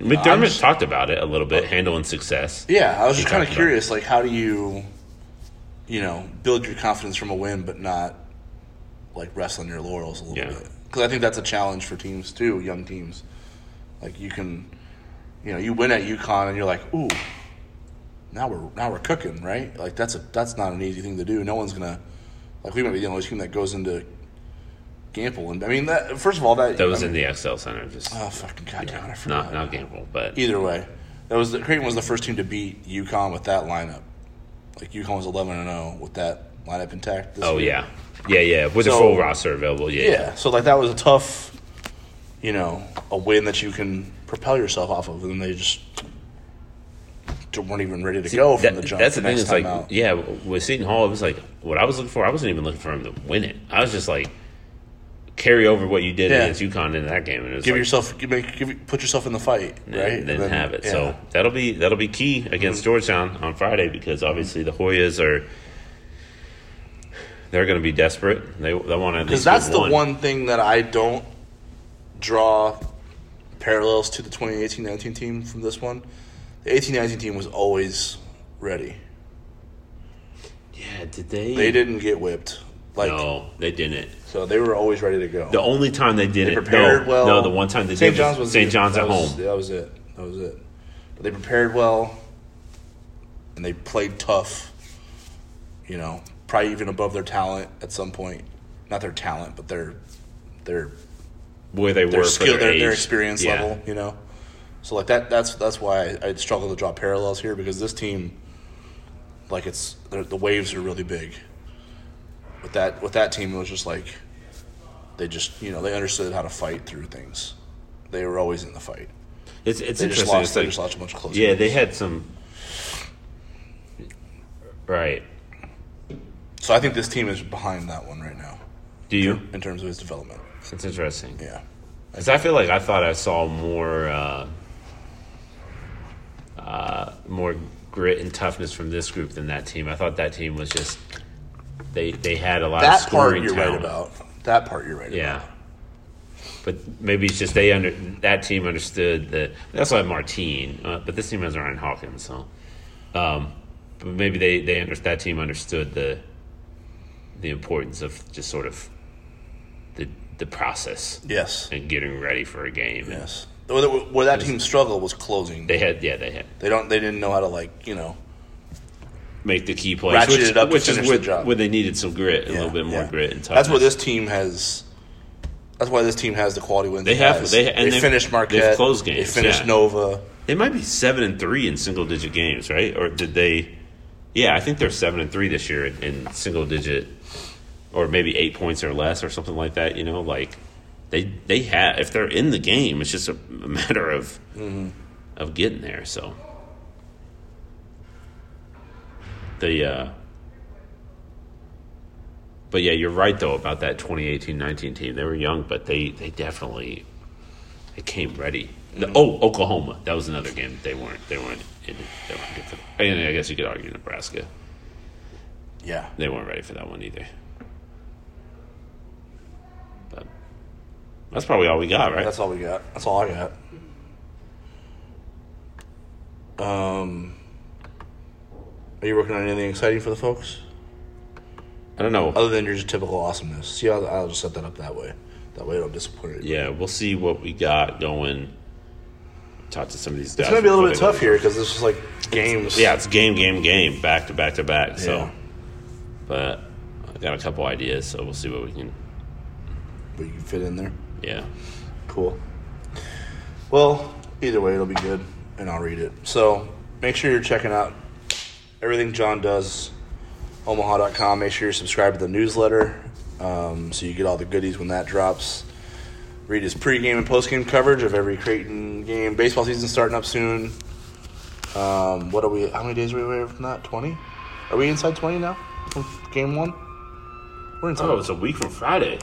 McDermott just- talked about it a little bit, handling success. yeah, I was He just kind of curious, like how do you, you know, build your confidence from a win, but not like rest on your laurels a little Yeah. bit? Because I think that's a challenge for teams too, young teams. Like you can, you know, you win at UConn and you're like, ooh, now we're now we're cooking, right? Like that's a that's not an easy thing to do. No one's gonna like we might be the only team that goes into Gampel, and I mean that. First of all, that That was I in the XL Center. Just Oh fucking goddamn! I forgot. not not Gampel, but Either way, that was the, Creighton was the first team to beat UConn with that lineup. Like UConn was eleven and zero with that lineup intact. This oh year. yeah, yeah, yeah, with the full roster available. Yeah, yeah. So like that was a tough, you know, a win that you can propel yourself off of, and they just weren't even ready to go from That- the jump. That's the, thing. It's like, out. yeah, with Seton Hall, it was like what I was looking for. I wasn't even looking for him to win it. I was just like carry over what you did Yeah. against UConn in that game, and it was give like, yourself, give, make, give, put yourself in the fight, and right? then, And have it. yeah. So that'll be that'll be key against mm-hmm. Georgetown on Friday because obviously the Hoyas are they're going to be desperate. They they want to Because that's the one thing that I don't draw parallels to the 2018-19 team from this one. The 18-19 team was always ready. Yeah, did they? They didn't get whipped. Like no, they didn't. so they were always ready to go. The only time they did they it, prepared no, well. no, the one time they St. did John's was was St. John's at was- home. That was it. That was it. But they prepared well, and they played tough. You know, probably even above their talent at some point. Not their talent, but their their Where they their were skill, their, their, their experience Yeah. level. You know, so like that. That's that's why I, I struggle to draw parallels here because this team, like it's the waves are really big. With that with that team, it was just like they just you know they understood how to fight through things. They were always in the fight. It's it's They just interesting. lost. It's They like- just lost a bunch of yeah, games. they had some. Right. So I think this team is behind that one right now Do you? in terms of his development. It's interesting. Yeah. Because I feel like I thought I saw more, uh, uh, more grit and toughness from this group than that team. I thought that team was just they they had a lot of That part you're talent. right about. That part you're right Yeah. about. But maybe it's just they under that team understood that that's why Martine, uh, but this team has Ryan Hawkins, so um, but maybe they they under, that team understood the the importance of just sort of the the process Yes. and getting ready for a game. Yes. Where, where that team struggled was closing. They had yeah they had They don't. They didn't know how to like you know. make the key plays, Ratchet which, it up to which is where, the job. where they needed some grit, a Yeah, little bit more yeah. grit and toughness. That's where this team has. That's why this team has the quality wins. They have- has. they- and they they've- finished they've Marquette. closed They finished yeah. Nova. They might be seven and three in single digit games, right? Or did they? Yeah, I think they're seven and three this year in, in single digit, or maybe eight points or less, or something like that. You know, like they they have if they're in the game, it's just a, a matter of of getting there. So the. uh but yeah, you're right though about that 2018-19 team. They were young, but they, they definitely they came ready. The, oh, Oklahoma. That was another game they weren't they weren't in, they weren't good for. I guess you could argue Nebraska. Yeah. They weren't ready for that one either. That's probably all we got, right? That's all we got. That's all I got. Um, are you working on anything exciting for the folks I don't know. other than your typical awesomeness? See, I'll, I'll just set that up that way. That way, I don't disappoint anybody. Yeah, we'll see what we got going. Talk to some of these guys. It's gonna be a little bit tough here because it's just like games. Yeah, it's game, game, game, back to back to back. So, Yeah. but I got a couple ideas, so we'll see what we can. but you can fit in there. Yeah, Cool. Well, either way, it'll be good, and I'll read it. So make sure you're checking out everything Jon does. Omaha.com. Make sure you're subscribed to the newsletter um, so you get all the goodies when that drops. Read his pregame and postgame coverage of every Creighton game. Baseball season starting up soon. Um, what are we? How many days are we away from that? Twenty? Are we inside twenty now from game one? We're inside. Oh, it's a week from Friday.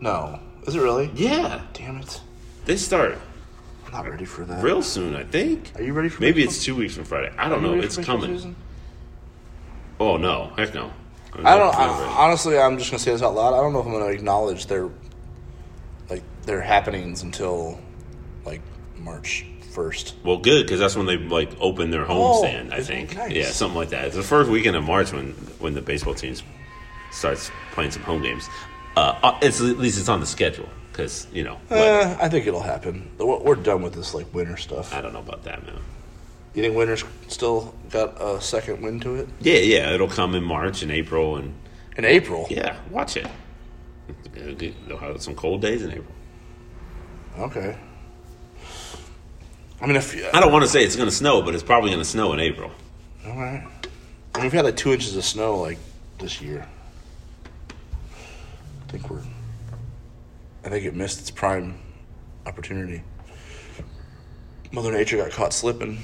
no, is it really? Yeah, Damn it! they start I'm not ready for that. real soon. I think. Are you ready for Maybe baseball? it's two weeks from Friday. I don't you know. ready It's baseball coming. season? Oh no, heck no. I'm don't. I, honestly, I'm just gonna say this out loud. I don't know if I'm gonna acknowledge their like their happenings until like March first. well, good because that's when they like open their Oh, homestand. I think. nice? Yeah, something like that. It's the first weekend of March when when the baseball teams starts playing some home games. Uh, uh, it's at least it's on the schedule because you know. Eh, I think it'll happen. We're, we're done with this like winter stuff. I don't know about that, man. You think winter's still got a second wind to it Yeah, yeah, it'll come in March and April, and in April? yeah, watch it. They'll have some cold days in April. Okay. I mean, if I don't want to say it's going to snow, but it's probably going to snow in April. all right. I mean, we've had like two inches of snow like this year. I think we're. I think it missed its prime opportunity. Mother Nature got caught slipping.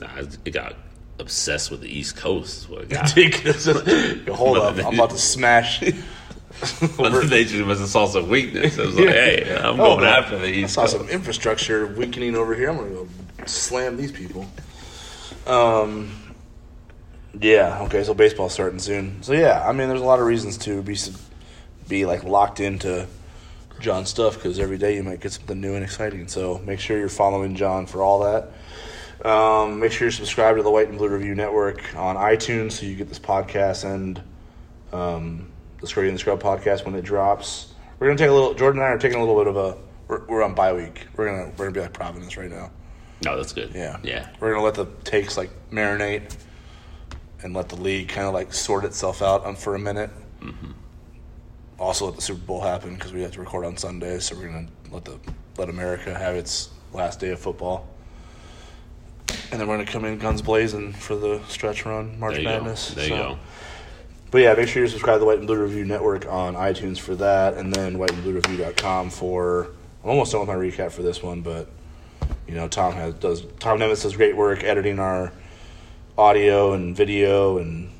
Nah, it got obsessed with the East Coast. What it got. Hold up, I'm about to smash. Mother Nature must have saw some weakness. It was like, hey, I'm Oh, going man. after the I East saw Coast. some infrastructure weakening over here. I'm gonna go slam these people. Um. Yeah. Okay. So baseball's starting soon. So yeah, I mean, there's a lot of reasons to be sub- be like locked into Jon's stuff because every day you might get something new and exciting. So make sure you're following Jon for all that. Um, make sure you're subscribed to the White and Blue Review Network on iTunes so you get this podcast and um, the Scrubby and the Scrub podcast when it drops. We're gonna take a little. Jordan and I are taking a little bit of a. We're, we're on bye week. We're gonna we're gonna be like Providence right now. No, that's good. Yeah, yeah. We're gonna let the takes like marinate and let the league kind of like sort itself out for a minute. Mm-hmm. Also, let the Super Bowl happen because we have to record on Sunday, so we're gonna let the let America have its last day of football. And then we're gonna come in guns blazing for the stretch run, March There you Madness. go. There So- you go. but yeah, make sure you subscribe to the White and Blue Review Network on iTunes for that, and then whiteandbluereview.com for. I'm almost done with my recap for this one, but you know, Tom has does Tom Nemitz does great work editing our audio and video and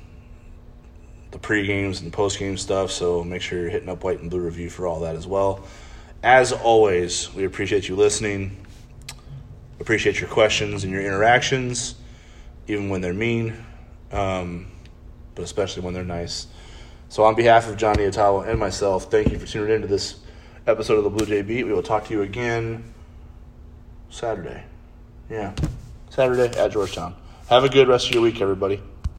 the pre games and post game stuff. So make sure you're hitting up White and Blue Review for all that as well. As always, we appreciate you listening. Appreciate your questions and your interactions, even when they're mean. Um, but especially when they're nice. So, on behalf of Jon Nyatawa and myself, thank you for tuning into this episode of the Bluejay Beat. We will talk to you again Saturday. Yeah, Saturday at Georgetown. Have a good rest of your week, everybody.